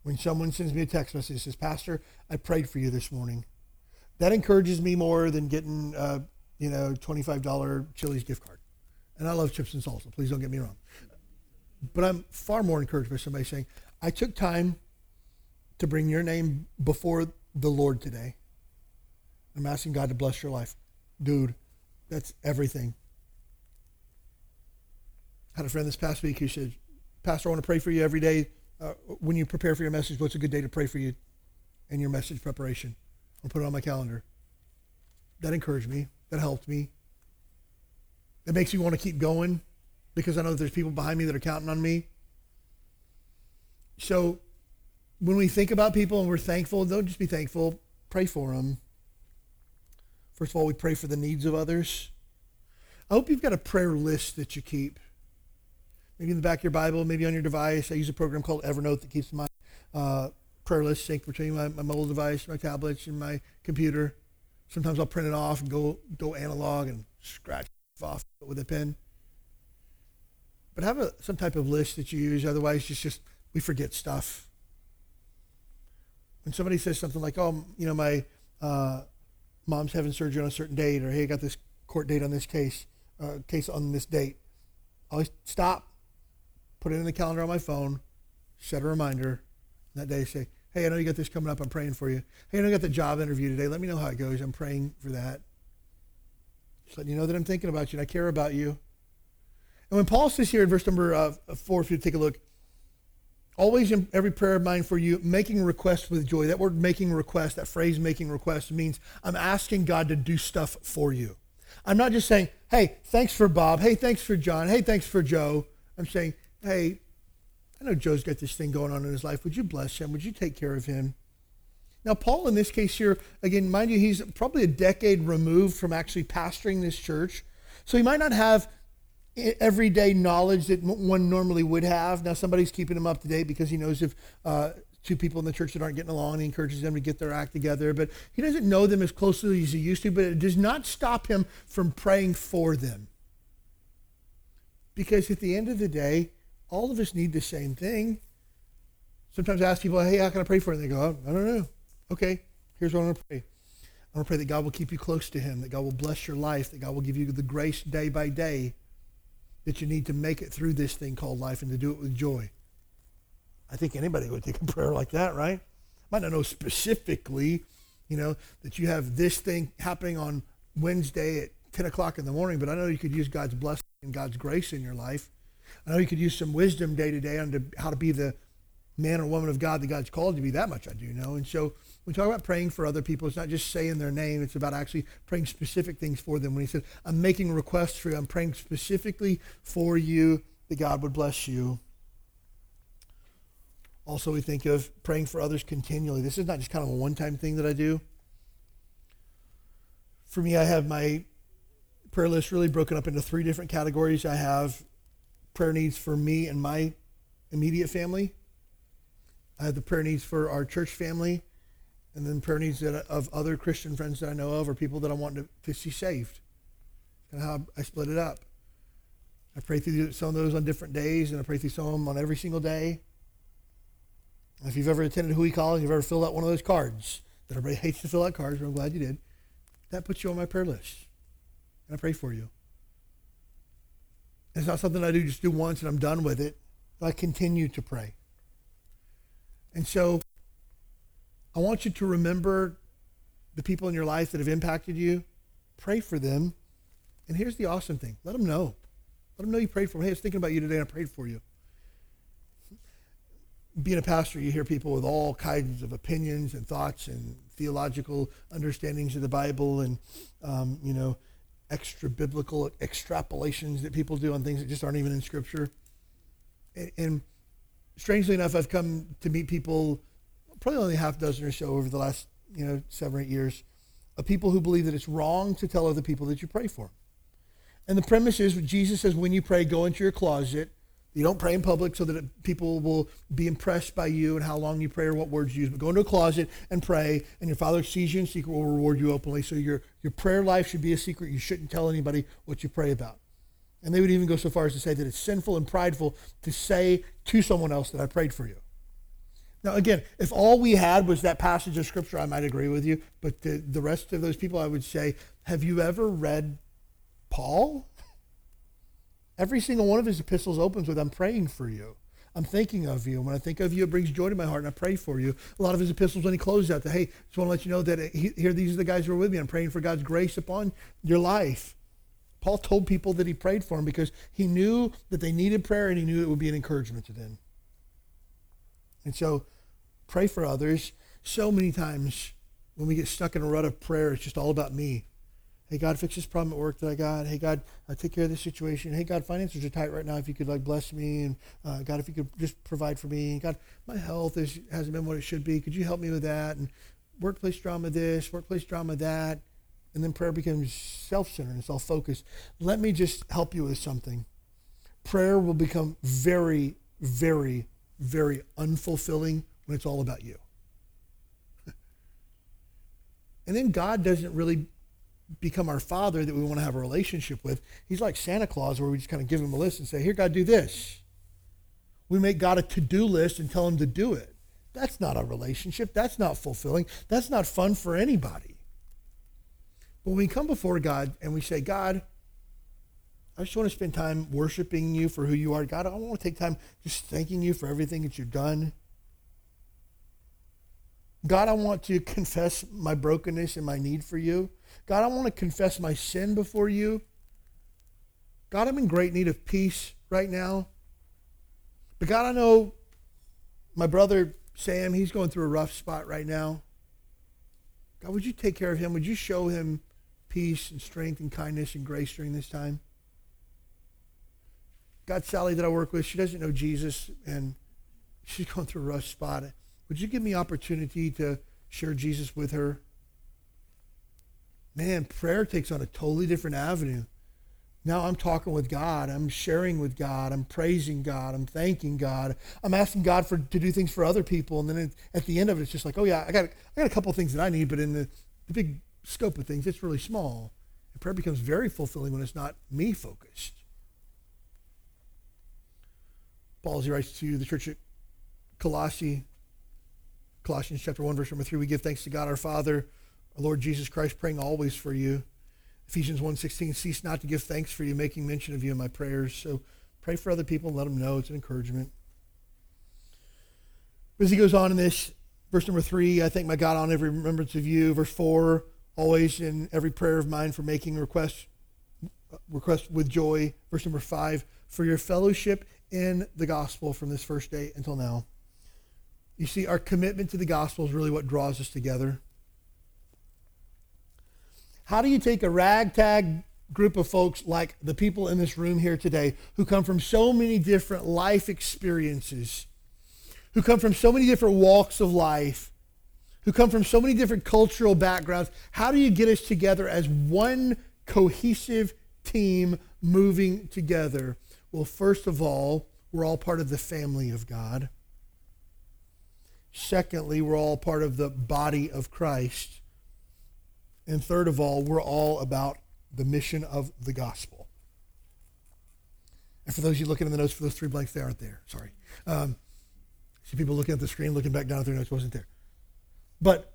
when someone sends me a text message says, Pastor, I prayed for you this morning. That encourages me more than getting, uh, you know, $25 Chili's gift card. And I love chips and salsa. Please don't get me wrong. But I'm far more encouraged by somebody saying, I took time to bring your name before the Lord today. I'm asking God to bless your life. Dude, that's everything. I had a friend this past week who said, Pastor, I want to pray for you every day uh, when you prepare for your message, what's a good day to pray for you in your message preparation? I'll put it on my calendar. That encouraged me. That helped me. That makes me want to keep going because I know that there's people behind me that are counting on me. So when we think about people and we're thankful, don't just be thankful. Pray for them. First of all, we pray for the needs of others. I hope you've got a prayer list that you keep maybe in the back of your Bible, maybe on your device. I use a program called Evernote that keeps my uh, prayer list synced between my, my mobile device, my tablets, and my computer. Sometimes I'll print it off and go go analog and scratch off with a pen. But have a, some type of list that you use. Otherwise, it's just we forget stuff. When somebody says something like, "Oh, you know, my uh, mom's having surgery on a certain date," or "Hey, I got this court date on this case, uh, case on this date. I always stop, put it in the calendar on my phone, set a reminder. That day, say, hey, I know you got this coming up. I'm praying for you. Hey, I know you got the job interview today. Let me know how it goes. I'm praying for that. Just letting you know that I'm thinking about you and I care about you. And when Paul says here in verse number uh, four, if you take a look, always in every prayer of mine for you, making requests with joy. That word making request, that phrase making request means I'm asking God to do stuff for you. I'm not just saying, hey, thanks for Bob. Hey, thanks for John. Hey, thanks for Joe. I'm saying, hey, I know Joe's got this thing going on in his life. Would you bless him? Would you take care of him? Now, Paul, in this case here, again, mind you, he's probably a decade removed from actually pastoring this church. So he might not have everyday knowledge that one normally would have. Now, somebody's keeping him up to date because he knows if uh, two people in the church that aren't getting along he encourages them to get their act together. But he doesn't know them as closely as he used to, but it does not stop him from praying for them. Because at the end of the day, all of us need the same thing. Sometimes I ask people, hey, how can I pray for you? And they go, oh, I don't know. Okay, here's what I'm going to pray. I'm going to pray that God will keep you close to him, that God will bless your life, that God will give you the grace day by day that you need to make it through this thing called life and to do it with joy. I think anybody would take a prayer like that, right? Might not know specifically, you know, that you have this thing happening on Wednesday at 10 o'clock in the morning, but I know you could use God's blessing and God's grace in your life. I know you could use some wisdom day to day on how to be the man or woman of God that God's called you to be. That much I do know. And so we talk about praying for other people. It's not just saying their name. It's about actually praying specific things for them. When he said, I'm making requests for you, I'm praying specifically for you that God would bless you. Also, we think of praying for others continually. This is not just kind of a one-time thing that I do. For me, I have my prayer list really broken up into three different categories. I have prayer needs for me and my immediate family. I have the prayer needs for our church family, and then prayer needs that, of other Christian friends that I know of or people that I want to, to see saved. And how I split it up. I pray through some of those on different days, and I pray through some of them on every single day. And if you've ever attended Huikala and you've ever filled out one of those cards that everybody *laughs* hates to fill out cards, but I'm glad you did, that puts you on my prayer list. And I pray for you. It's not something I do just do once and I'm done with it. I continue to pray. And so I want you to remember the people in your life that have impacted you. Pray for them. And here's the awesome thing let them know. Let them know you prayed for them. Hey, I was thinking about you today and I prayed for you. Being a pastor, you hear people with all kinds of opinions and thoughts and theological understandings of the Bible and, um, you know, extra biblical extrapolations that people do on things that just aren't even in Scripture. And, and strangely enough, I've come to meet people, probably only half dozen or so over the last you know seven or eight years, of people who believe that it's wrong to tell other people that you pray for. And the premise is Jesus says, when you pray, go into your closet. You don't pray in public so that people will be impressed by you and how long you pray or what words you use. But go into a closet and pray, and your Father sees you in secret will reward you openly. So your, your prayer life should be a secret. You shouldn't tell anybody what you pray about. And they would even go so far as to say that it's sinful and prideful to say to someone else that I prayed for you. Now, again, if all we had was that passage of Scripture, I might agree with you. But the, the rest of those people, I would say, have you ever read Paul? Every single one of his epistles opens with, I'm praying for you. I'm thinking of you. When I think of you, it brings joy to my heart, and I pray for you. A lot of his epistles, when he closes out, hey, just want to let you know that uh, he, here, these are the guys who are with me. I'm praying for God's grace upon your life. Paul told people that he prayed for them because he knew that they needed prayer and he knew it would be an encouragement to them. And so pray for others. So many times when we get stuck in a rut of prayer, it's just all about me. Hey, God, fix this problem at work that I got. Hey, God, uh, take care of this situation. Hey, God, finances are tight right now. If you could, like, bless me. And, uh, God, if you could just provide for me. And, God, my health is, hasn't been what it should be. Could you help me with that? And workplace drama this, workplace drama that. And then prayer becomes self centered and self focused. Let me just help you with something. Prayer will become very, very, very unfulfilling when it's all about you. *laughs* and then God doesn't really become our father that we want to have a relationship with. He's like Santa Claus, where we just kind of give him a list and say, Here, God, do this. We make God a to do list and tell him to do it. That's not a relationship. That's not fulfilling. That's not fun for anybody. But when we come before God and we say, God, I just want to spend time worshiping you for who you are. God, I want to take time just thanking you for everything that you've done. God, I want to confess my brokenness and my need for you. God, I want to confess my sin before you. God, I'm in great need of peace right now. But God, I know my brother Sam, he's going through a rough spot right now. God, would you take care of him? Would you show him peace and strength and kindness and grace during this time? God, Sally that I work with, she doesn't know Jesus and she's *laughs* going through a rough spot. Would you give me opportunity to share Jesus with her? Man, prayer takes on a totally different avenue. Now I'm talking with God. I'm sharing with God. I'm praising God. I'm thanking God. I'm asking God for to do things for other people. And then at the end of it, it's just like, oh yeah, I got I got a couple of things that I need, but in the, the big scope of things, it's really small. And prayer becomes very fulfilling when it's not me focused. Paul, as he writes to the church at Colossae, Colossians chapter 1, verse number 3, we give thanks to God our Father, our Lord Jesus Christ, praying always for you Ephesians 1.16, cease not to give thanks for you, making mention of you in my prayers. So pray for other people and let them know. It's an encouragement. As he goes on in this, verse number 3, I thank my God on every remembrance of you. Verse 4, always in every prayer of mine for making requests request with joy. Verse number 5, for your fellowship in the gospel from this first day until now. You see, our commitment to the gospel is really what draws us together. How do you take a ragtag group of folks like the people in this room here today who come from so many different life experiences, who come from so many different walks of life, who come from so many different cultural backgrounds? How do you get us together as one cohesive team moving together? Well, first of all, we're all part of the family of God. Secondly, we're all part of the body of Christ. And third of all, we're all about the mission of the gospel. And for those of you looking in the notes for those three blanks, they aren't there. Sorry. Um, see people looking at the screen, looking back down at their notes, wasn't there. But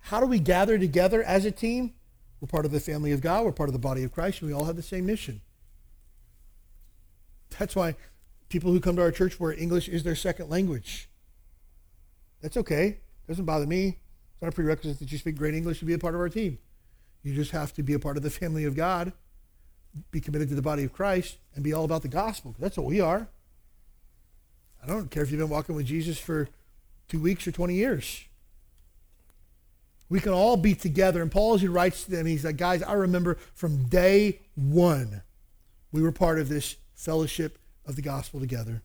how do we gather together as a team? We're part of the family of God. We're part of the body of Christ, and we all have the same mission. That's why people who come to our church where English is their second language. That's okay. Doesn't bother me It's not a prerequisite that you speak great English to be a part of our team. You just have to be a part of the family of God, be committed to the body of Christ, and be all about the gospel. That's what we are. I don't care if you've been walking with Jesus for two weeks or 20 years. We can all be together. And Paul, as he writes to them, he's like, guys, I remember from day one, we were part of this fellowship of the gospel together.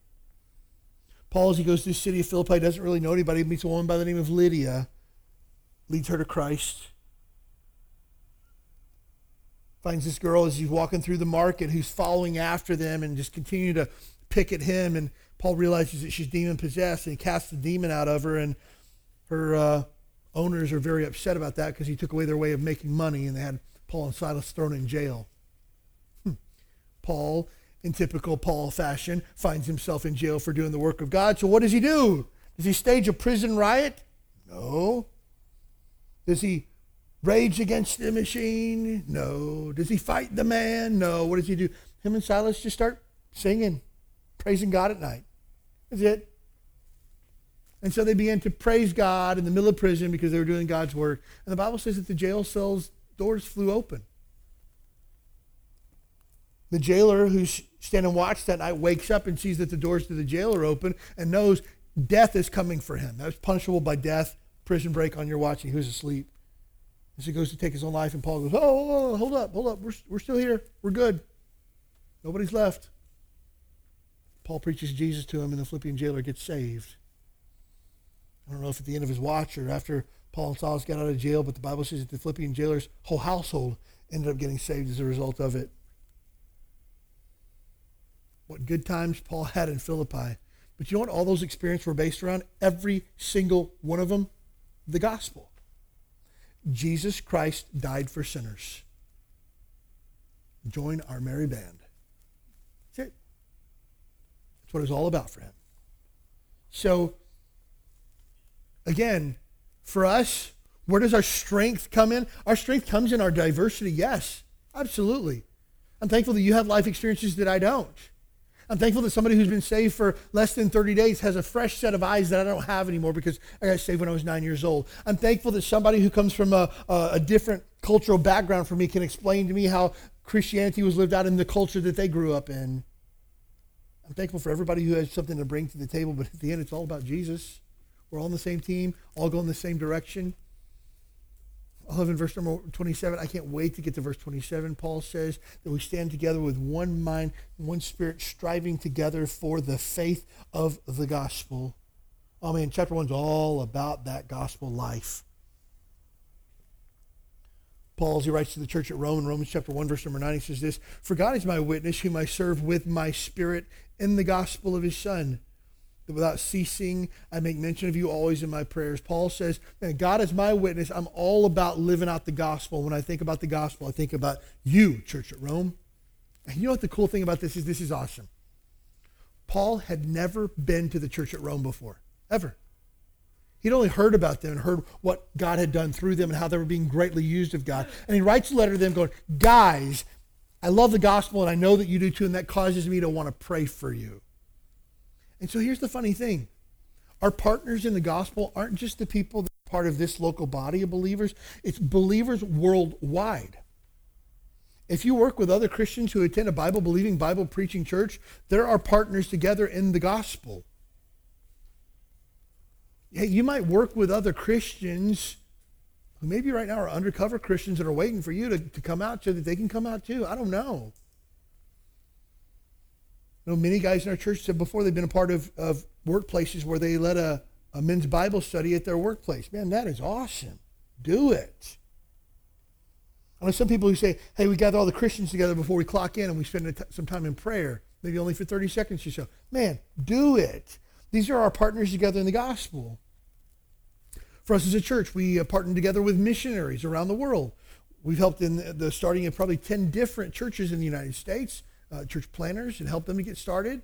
Paul, as he goes to the city of Philippi, doesn't really know anybody. Meets a woman by the name of Lydia leads her to Christ. Finds this girl as he's walking through the market who's following after them and just continue to pick at him. And Paul realizes that she's demon possessed and he casts the demon out of her. And her uh, owners are very upset about that because he took away their way of making money and they had Paul and Silas thrown in jail. Hmm. Paul, in typical Paul fashion, finds himself in jail for doing the work of God. So what does he do? Does he stage a prison riot? No. Does he rage against the machine? No. Does he fight the man? No. What does he do? Him and Silas just start singing, praising God at night. That's it. And so they began to praise God in the middle of prison because they were doing God's work. And the Bible says that the jail cell's doors flew open. The jailer who's standing watch that night wakes up and sees that the doors to the jail are open and knows death is coming for him. That's punishable by death prison break on your watch and he was asleep. As he goes to take his own life, and Paul goes, oh, hold up, hold up. We're, we're still here. We're good. Nobody's left. Paul preaches Jesus to him, and the Philippian jailer gets saved. I don't know if at the end of his watch or after Paul and Silas got out of jail, but the Bible says that the Philippian jailer's whole household ended up getting saved as a result of it. What good times Paul had in Philippi. But you know what all those experiences were based around? Every single one of them the gospel. Jesus Christ died for sinners. Join our merry band. That's it. That's what it's all about for him. So, again, for us, Where does our strength come in? Our strength comes in our diversity, yes, absolutely. I'm thankful that you have life experiences that I don't. I'm thankful that somebody who's been saved for less than 30 days has a fresh set of eyes that I don't have anymore because I got saved when I was nine years old. I'm thankful that somebody who comes from a, a, a different cultural background from me can explain to me how Christianity was lived out in the culture that they grew up in. I'm thankful for everybody who has something to bring to the table, but at the end, it's all about Jesus. We're all on the same team, all going the same direction. I love in verse number 27. I can't wait to get to verse 27. Paul says that we stand together with one mind, one spirit, striving together for the faith of the gospel. Oh man, chapter one's all about that gospel life. Paul, as he writes to the church at Rome in Romans chapter 1, verse number 9, he says this For God is my witness, whom I serve with my spirit in the gospel of his Son without ceasing I make mention of you always in my prayers. Paul says, Man, God is my witness. I'm all about living out the gospel. When I think about the gospel, I think about you, church at Rome. And you know what the cool thing about this is? This is awesome. Paul had never been to the church at Rome before, ever. He'd only heard about them and heard what God had done through them and how they were being greatly used of God. And he writes a letter to them going, Guys, I love the gospel and I know that you do too, and that causes me to want to pray for you. And so here's the funny thing our partners in the gospel aren't just the people that are part of this local body of believers, it's believers worldwide. If you work with other Christians who attend a Bible believing, Bible preaching church, there are partners together in the gospel. Hey, you might work with other Christians who maybe right now are undercover Christians that are waiting for you to, to come out so that they can come out too. I don't know. Know, many guys in our church said before they've been a part of, of workplaces where they led a, a men's Bible study at their workplace. Man, that is awesome. Do it. I know some people who say, hey, we gather all the Christians together before we clock in and we spend some time in prayer, maybe only for 30 seconds or so. Man, do it. These are our partners together in the gospel. For us as a church, we uh, partner together with missionaries around the world. We've helped in the starting of probably 10 different churches in the United States uh, church planners and help them to get started.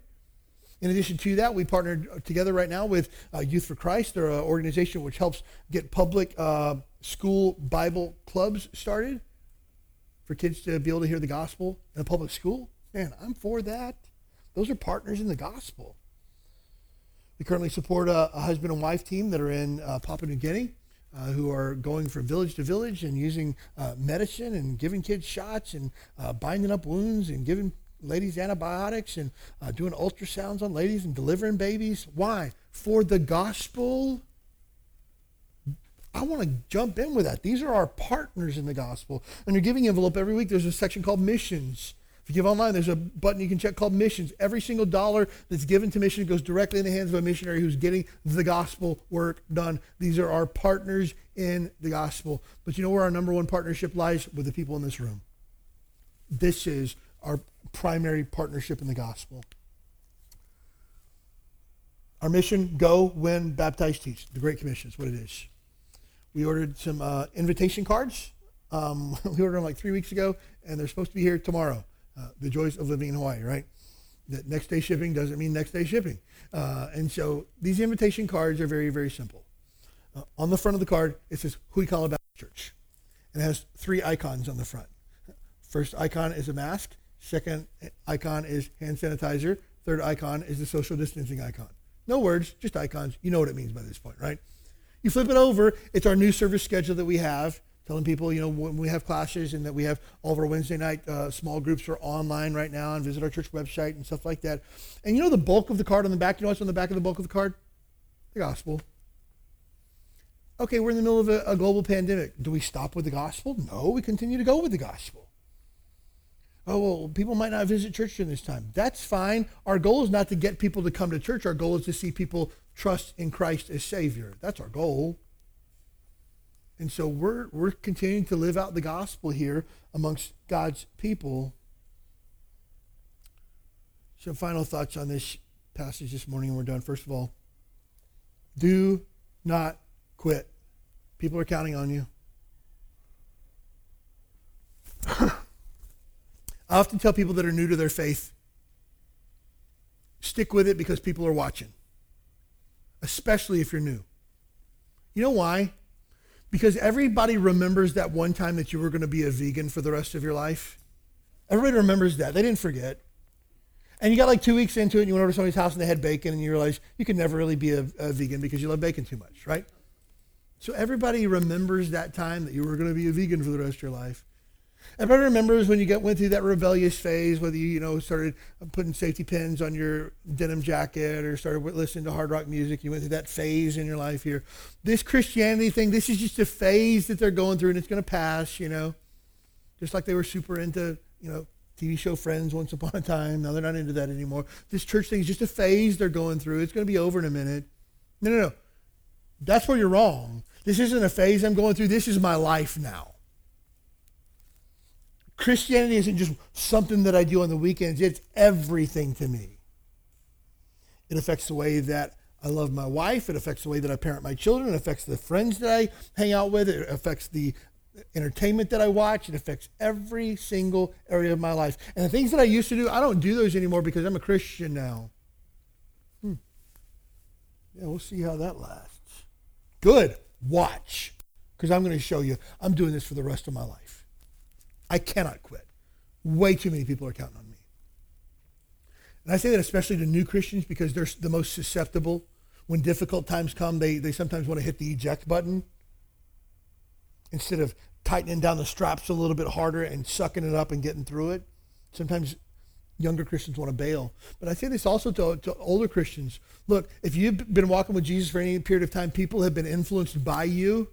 In addition to that, we partnered together right now with uh, Youth for Christ. They're an organization which helps get public uh, school Bible clubs started for kids to be able to hear the gospel in a public school. Man, I'm for that. Those are partners in the gospel. We currently support a, a husband and wife team that are in uh, Papua New Guinea. Uh, who are going from village to village and using uh, medicine and giving kids shots and uh, binding up wounds and giving ladies antibiotics and uh, doing ultrasounds on ladies and delivering babies. Why? For the gospel. I want to jump in with that. These are our partners in the gospel. And your giving envelope every week, there's a section called missions. If you give online, there's a button you can check called missions. Every single dollar that's given to mission goes directly in the hands of a missionary who's getting the gospel work done. These are our partners in the gospel. But you know where our number one partnership lies? With the people in this room. This is our primary partnership in the gospel. Our mission go, win, baptize, teach. The Great Commission is what it is. We ordered some uh, invitation cards. Um, *laughs* we ordered them like three weeks ago, and they're supposed to be here tomorrow. Uh, the joys of living in Hawaii, right? That next day shipping doesn't mean next day shipping. Uh, and so these invitation cards are very, very simple. Uh, on the front of the card, it says Huikala Baptist Church. And it has three icons on the front. First icon is a mask. Second icon is hand sanitizer. Third icon is the social distancing icon. No words, just icons. You know what it means by this point, right? You flip it over, it's our new service schedule that we have, telling people, you know, when we have classes and that we have all of our Wednesday night uh, small groups are online right now and visit our church website and stuff like that. And you know the bulk of the card on the back? You know what's on the back of the bulk of the card? The gospel. Okay, we're in the middle of a, a global pandemic. Do we stop with the gospel? No, we continue to go with the gospel oh, well, people might not visit church during this time. That's fine. Our goal is not to get people to come to church. Our goal is to see people trust in Christ as Savior. That's our goal. And so we're, we're continuing to live out the gospel here amongst God's people. Some final thoughts on this passage this morning, and we're done. First of all, do not quit. People are counting on you. *laughs* I often tell people that are new to their faith stick with it because people are watching, especially if you're new. You know why? Because everybody remembers that one time that you were going to be a vegan for the rest of your life. Everybody remembers that. They didn't forget. And you got like two weeks into it, and you went over to somebody's house and they had bacon, and you realize you could never really be a, a vegan because you love bacon too much, right? So everybody remembers that time that you were going to be a vegan for the rest of your life. Everybody remembers when you got, went through that rebellious phase, whether you, you know, started putting safety pins on your denim jacket or started listening to hard rock music. You went through that phase in your life here. This Christianity thing, this is just a phase that they're going through and it's going to pass, you know. Just like they were super into, you know, TV show Friends once upon a time. Now they're not into that anymore. This church thing is just a phase they're going through. It's going to be over in a minute. No, no, no. That's where you're wrong. This isn't a phase I'm going through. This is my life now. Christianity isn't just something that I do on the weekends, it's everything to me. It affects the way that I love my wife. It affects the way that I parent my children. It affects the friends that I hang out with. It affects the entertainment that I watch. It affects every single area of my life. And the things that I used to do, I don't do those anymore because I'm a Christian now. Hmm. Yeah, we'll see how that lasts. Good. Watch. Because I'm going to show you I'm doing this for the rest of my life. I cannot quit. Way too many people are counting on me. And I say that especially to new Christians because they're the most susceptible. When difficult times come, they, they sometimes want to hit the eject button instead of tightening down the straps a little bit harder and sucking it up and getting through it. Sometimes younger Christians want to bail. But I say this also to, to older Christians. Look, if you've been walking with Jesus for any period of time, people have been influenced by you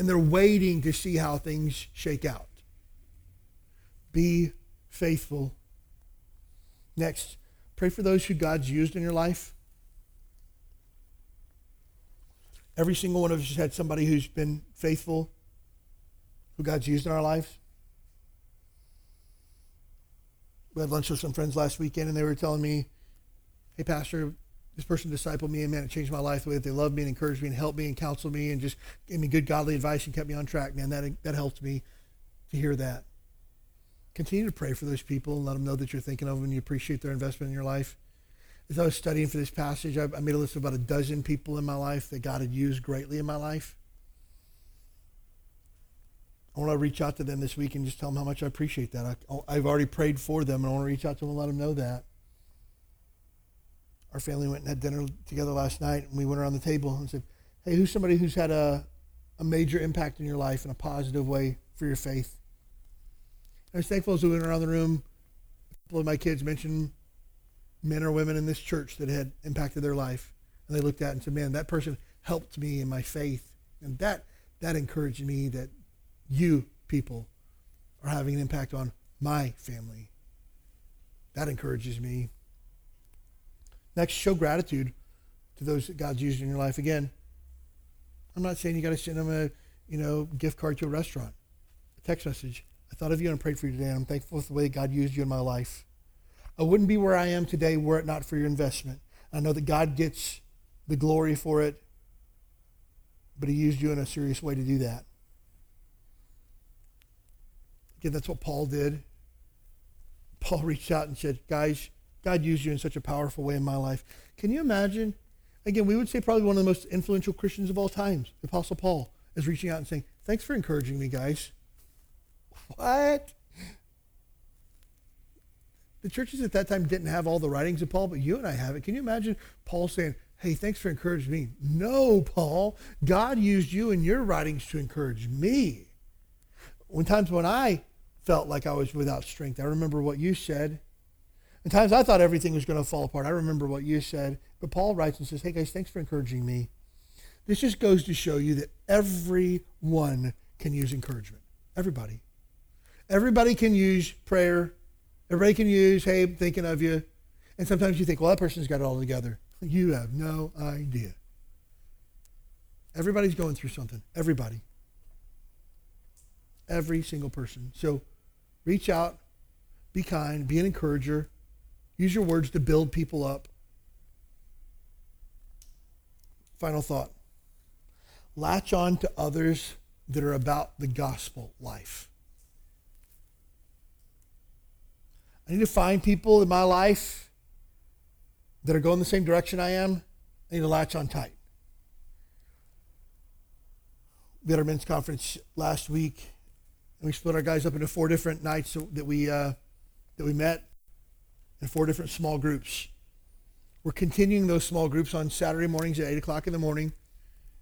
and they're waiting to see how things shake out. Be faithful. Next, pray for those who God's used in your life. Every single one of us has had somebody who's been faithful, who God's used in our lives. We had lunch with some friends last weekend, and they were telling me, hey, Pastor, this person discipled me and man, it changed my life the way that they loved me and encouraged me and helped me and counseled me and just gave me good godly advice and kept me on track. Man, that that helped me to hear that. Continue to pray for those people and let them know that you're thinking of them and you appreciate their investment in your life. As I was studying for this passage, I, I made a list of about a dozen people in my life that God had used greatly in my life. I want to reach out to them this week and just tell them how much I appreciate that. I, have already prayed for them, and I want to reach out to them and let them know that our family went and had dinner together last night, and we went around the table and said, "Hey, who's somebody who's had a a major impact in your life in a positive way for your faith?" And I was thankful as we went around the room. A couple of my kids mentioned men or women in this church that had impacted their life, and they looked at and said, "Man, that person helped me in my faith," and that that encouraged me that you people are having an impact on my family. That encourages me. Next, show gratitude to those that God's used in your life. Again, I'm not saying you got to send them a, you know, gift card to a restaurant, a text message. I thought of you and I prayed for you today, and I'm thankful for the way God used you in my life. I wouldn't be where I am today were it not for your investment. I know that God gets the glory for it, but He used you in a serious way to do that. Again, that's what Paul did. Paul reached out and said, Guys, God used you in such a powerful way in my life. Can you imagine? Again, we would say probably one of the most influential Christians of all times, the Apostle Paul, is reaching out and saying, Thanks for encouraging me, guys. *laughs* What? The churches at that time didn't have all the writings of Paul, but you and I have it. Can you imagine Paul saying, Hey, thanks for encouraging me? No, Paul. God used you in your writings to encourage me. When times when I felt like I was without strength, I remember what you said and times I thought everything was going to fall apart. I remember what you said. But Paul writes and says, Hey guys, thanks for encouraging me. This just goes to show you that everyone can use encouragement. Everybody. Everybody can use prayer. Everybody can use, hey, I'm thinking of you. And sometimes you think, well, that person's got it all together. You have no idea. Everybody's going through something. Everybody. Every single person. So reach out, be kind, be an encourager, Use your words to build people up. Final thought latch on to others that are about the gospel life. I need to find people in my life that are going the same direction I am. I need to latch on tight. We had our men's conference last week, and we split our guys up into four different nights that we uh, that we met in four different small groups. We're continuing those small groups on Saturday mornings at eight o'clock in the morning,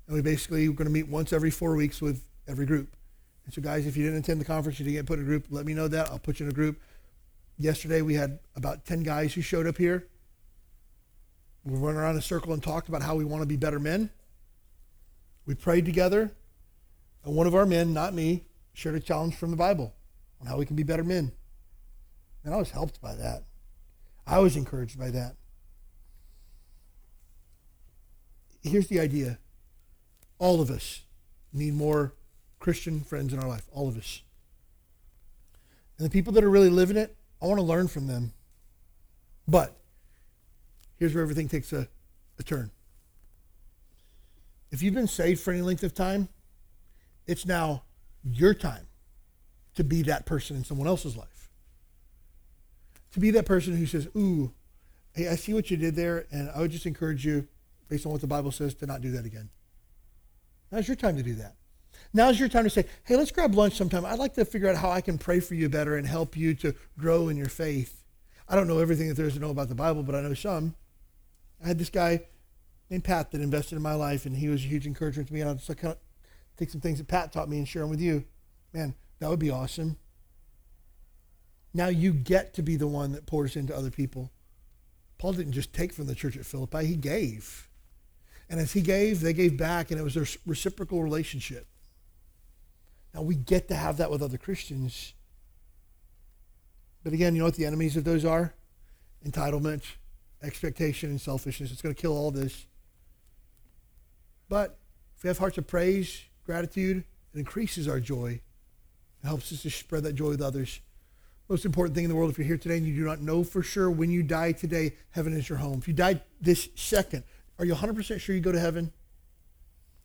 and we basically we're going to meet once every four weeks with every group. And so, guys, if you didn't attend the conference, you didn't get put in a group, let me know that. I'll put you in a group. Yesterday, we had about 10 guys who showed up here. We went around in a circle and talked about how we want to be better men. We prayed together. And one of our men, not me, shared a challenge from the Bible on how we can be better men. And I was helped by that. I was encouraged by that. Here's the idea all of us need more Christian friends in our life, all of us. And the people that are really living it, I want to learn from them. But here's where everything takes a, a turn. If you've been saved for any length of time, it's now your time to be that person in someone else's life. To be that person who says, Ooh, hey, I see what you did there, and I would just encourage you, based on what the Bible says, to not do that again. Now's your time to do that. Now's your time to say, hey, let's grab lunch sometime. I'd like to figure out how I can pray for you better and help you to grow in your faith. I don't know everything that there is to know about the Bible, but I know some. I had this guy named Pat that invested in my life, and he was a huge encouragement to me. And I'll just kind of take some things that Pat taught me and share them with you. Man, that would be awesome. Now you get to be the one that pours into other people. Paul didn't just take from the church at Philippi, he gave. And as he gave, they gave back, and it was a reciprocal relationship. Now we get to have that with other Christians. But again, you know what the enemies of those are? Entitlement, expectation, and selfishness. It's going to kill all this. But if we have hearts of praise, gratitude, it increases our joy. It helps us to spread that joy with others. Most important thing in the world, if you're here today and you do not know for sure when you die today, heaven is your home. If you die this second, are you 100% sure you go to heaven?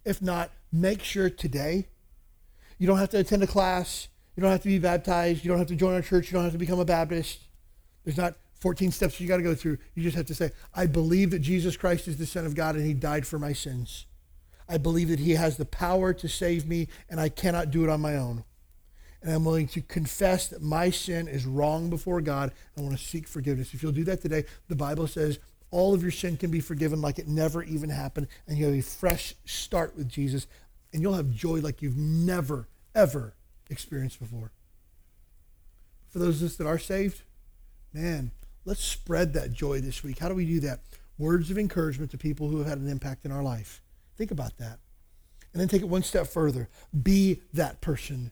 If not, make sure today you don't have to attend a class. You don't have to be baptized. You don't have to join our church. You don't have to become a Baptist. There's not 14 steps you got to go through. You just have to say, I believe that Jesus Christ is the Son of God and he died for my sins. I believe that he has the power to save me and I cannot do it on my own. And I'm willing to confess that my sin is wrong before God. I want to seek forgiveness. If you'll do that today, the Bible says all of your sin can be forgiven like it never even happened. And you have a fresh start with Jesus and you'll have joy like you've never, ever experienced before. For those of us that are saved, man, let's spread that joy this week. How do we do that? Words of encouragement to people who have had an impact in our life. Think about that. And then take it one step further. Be that person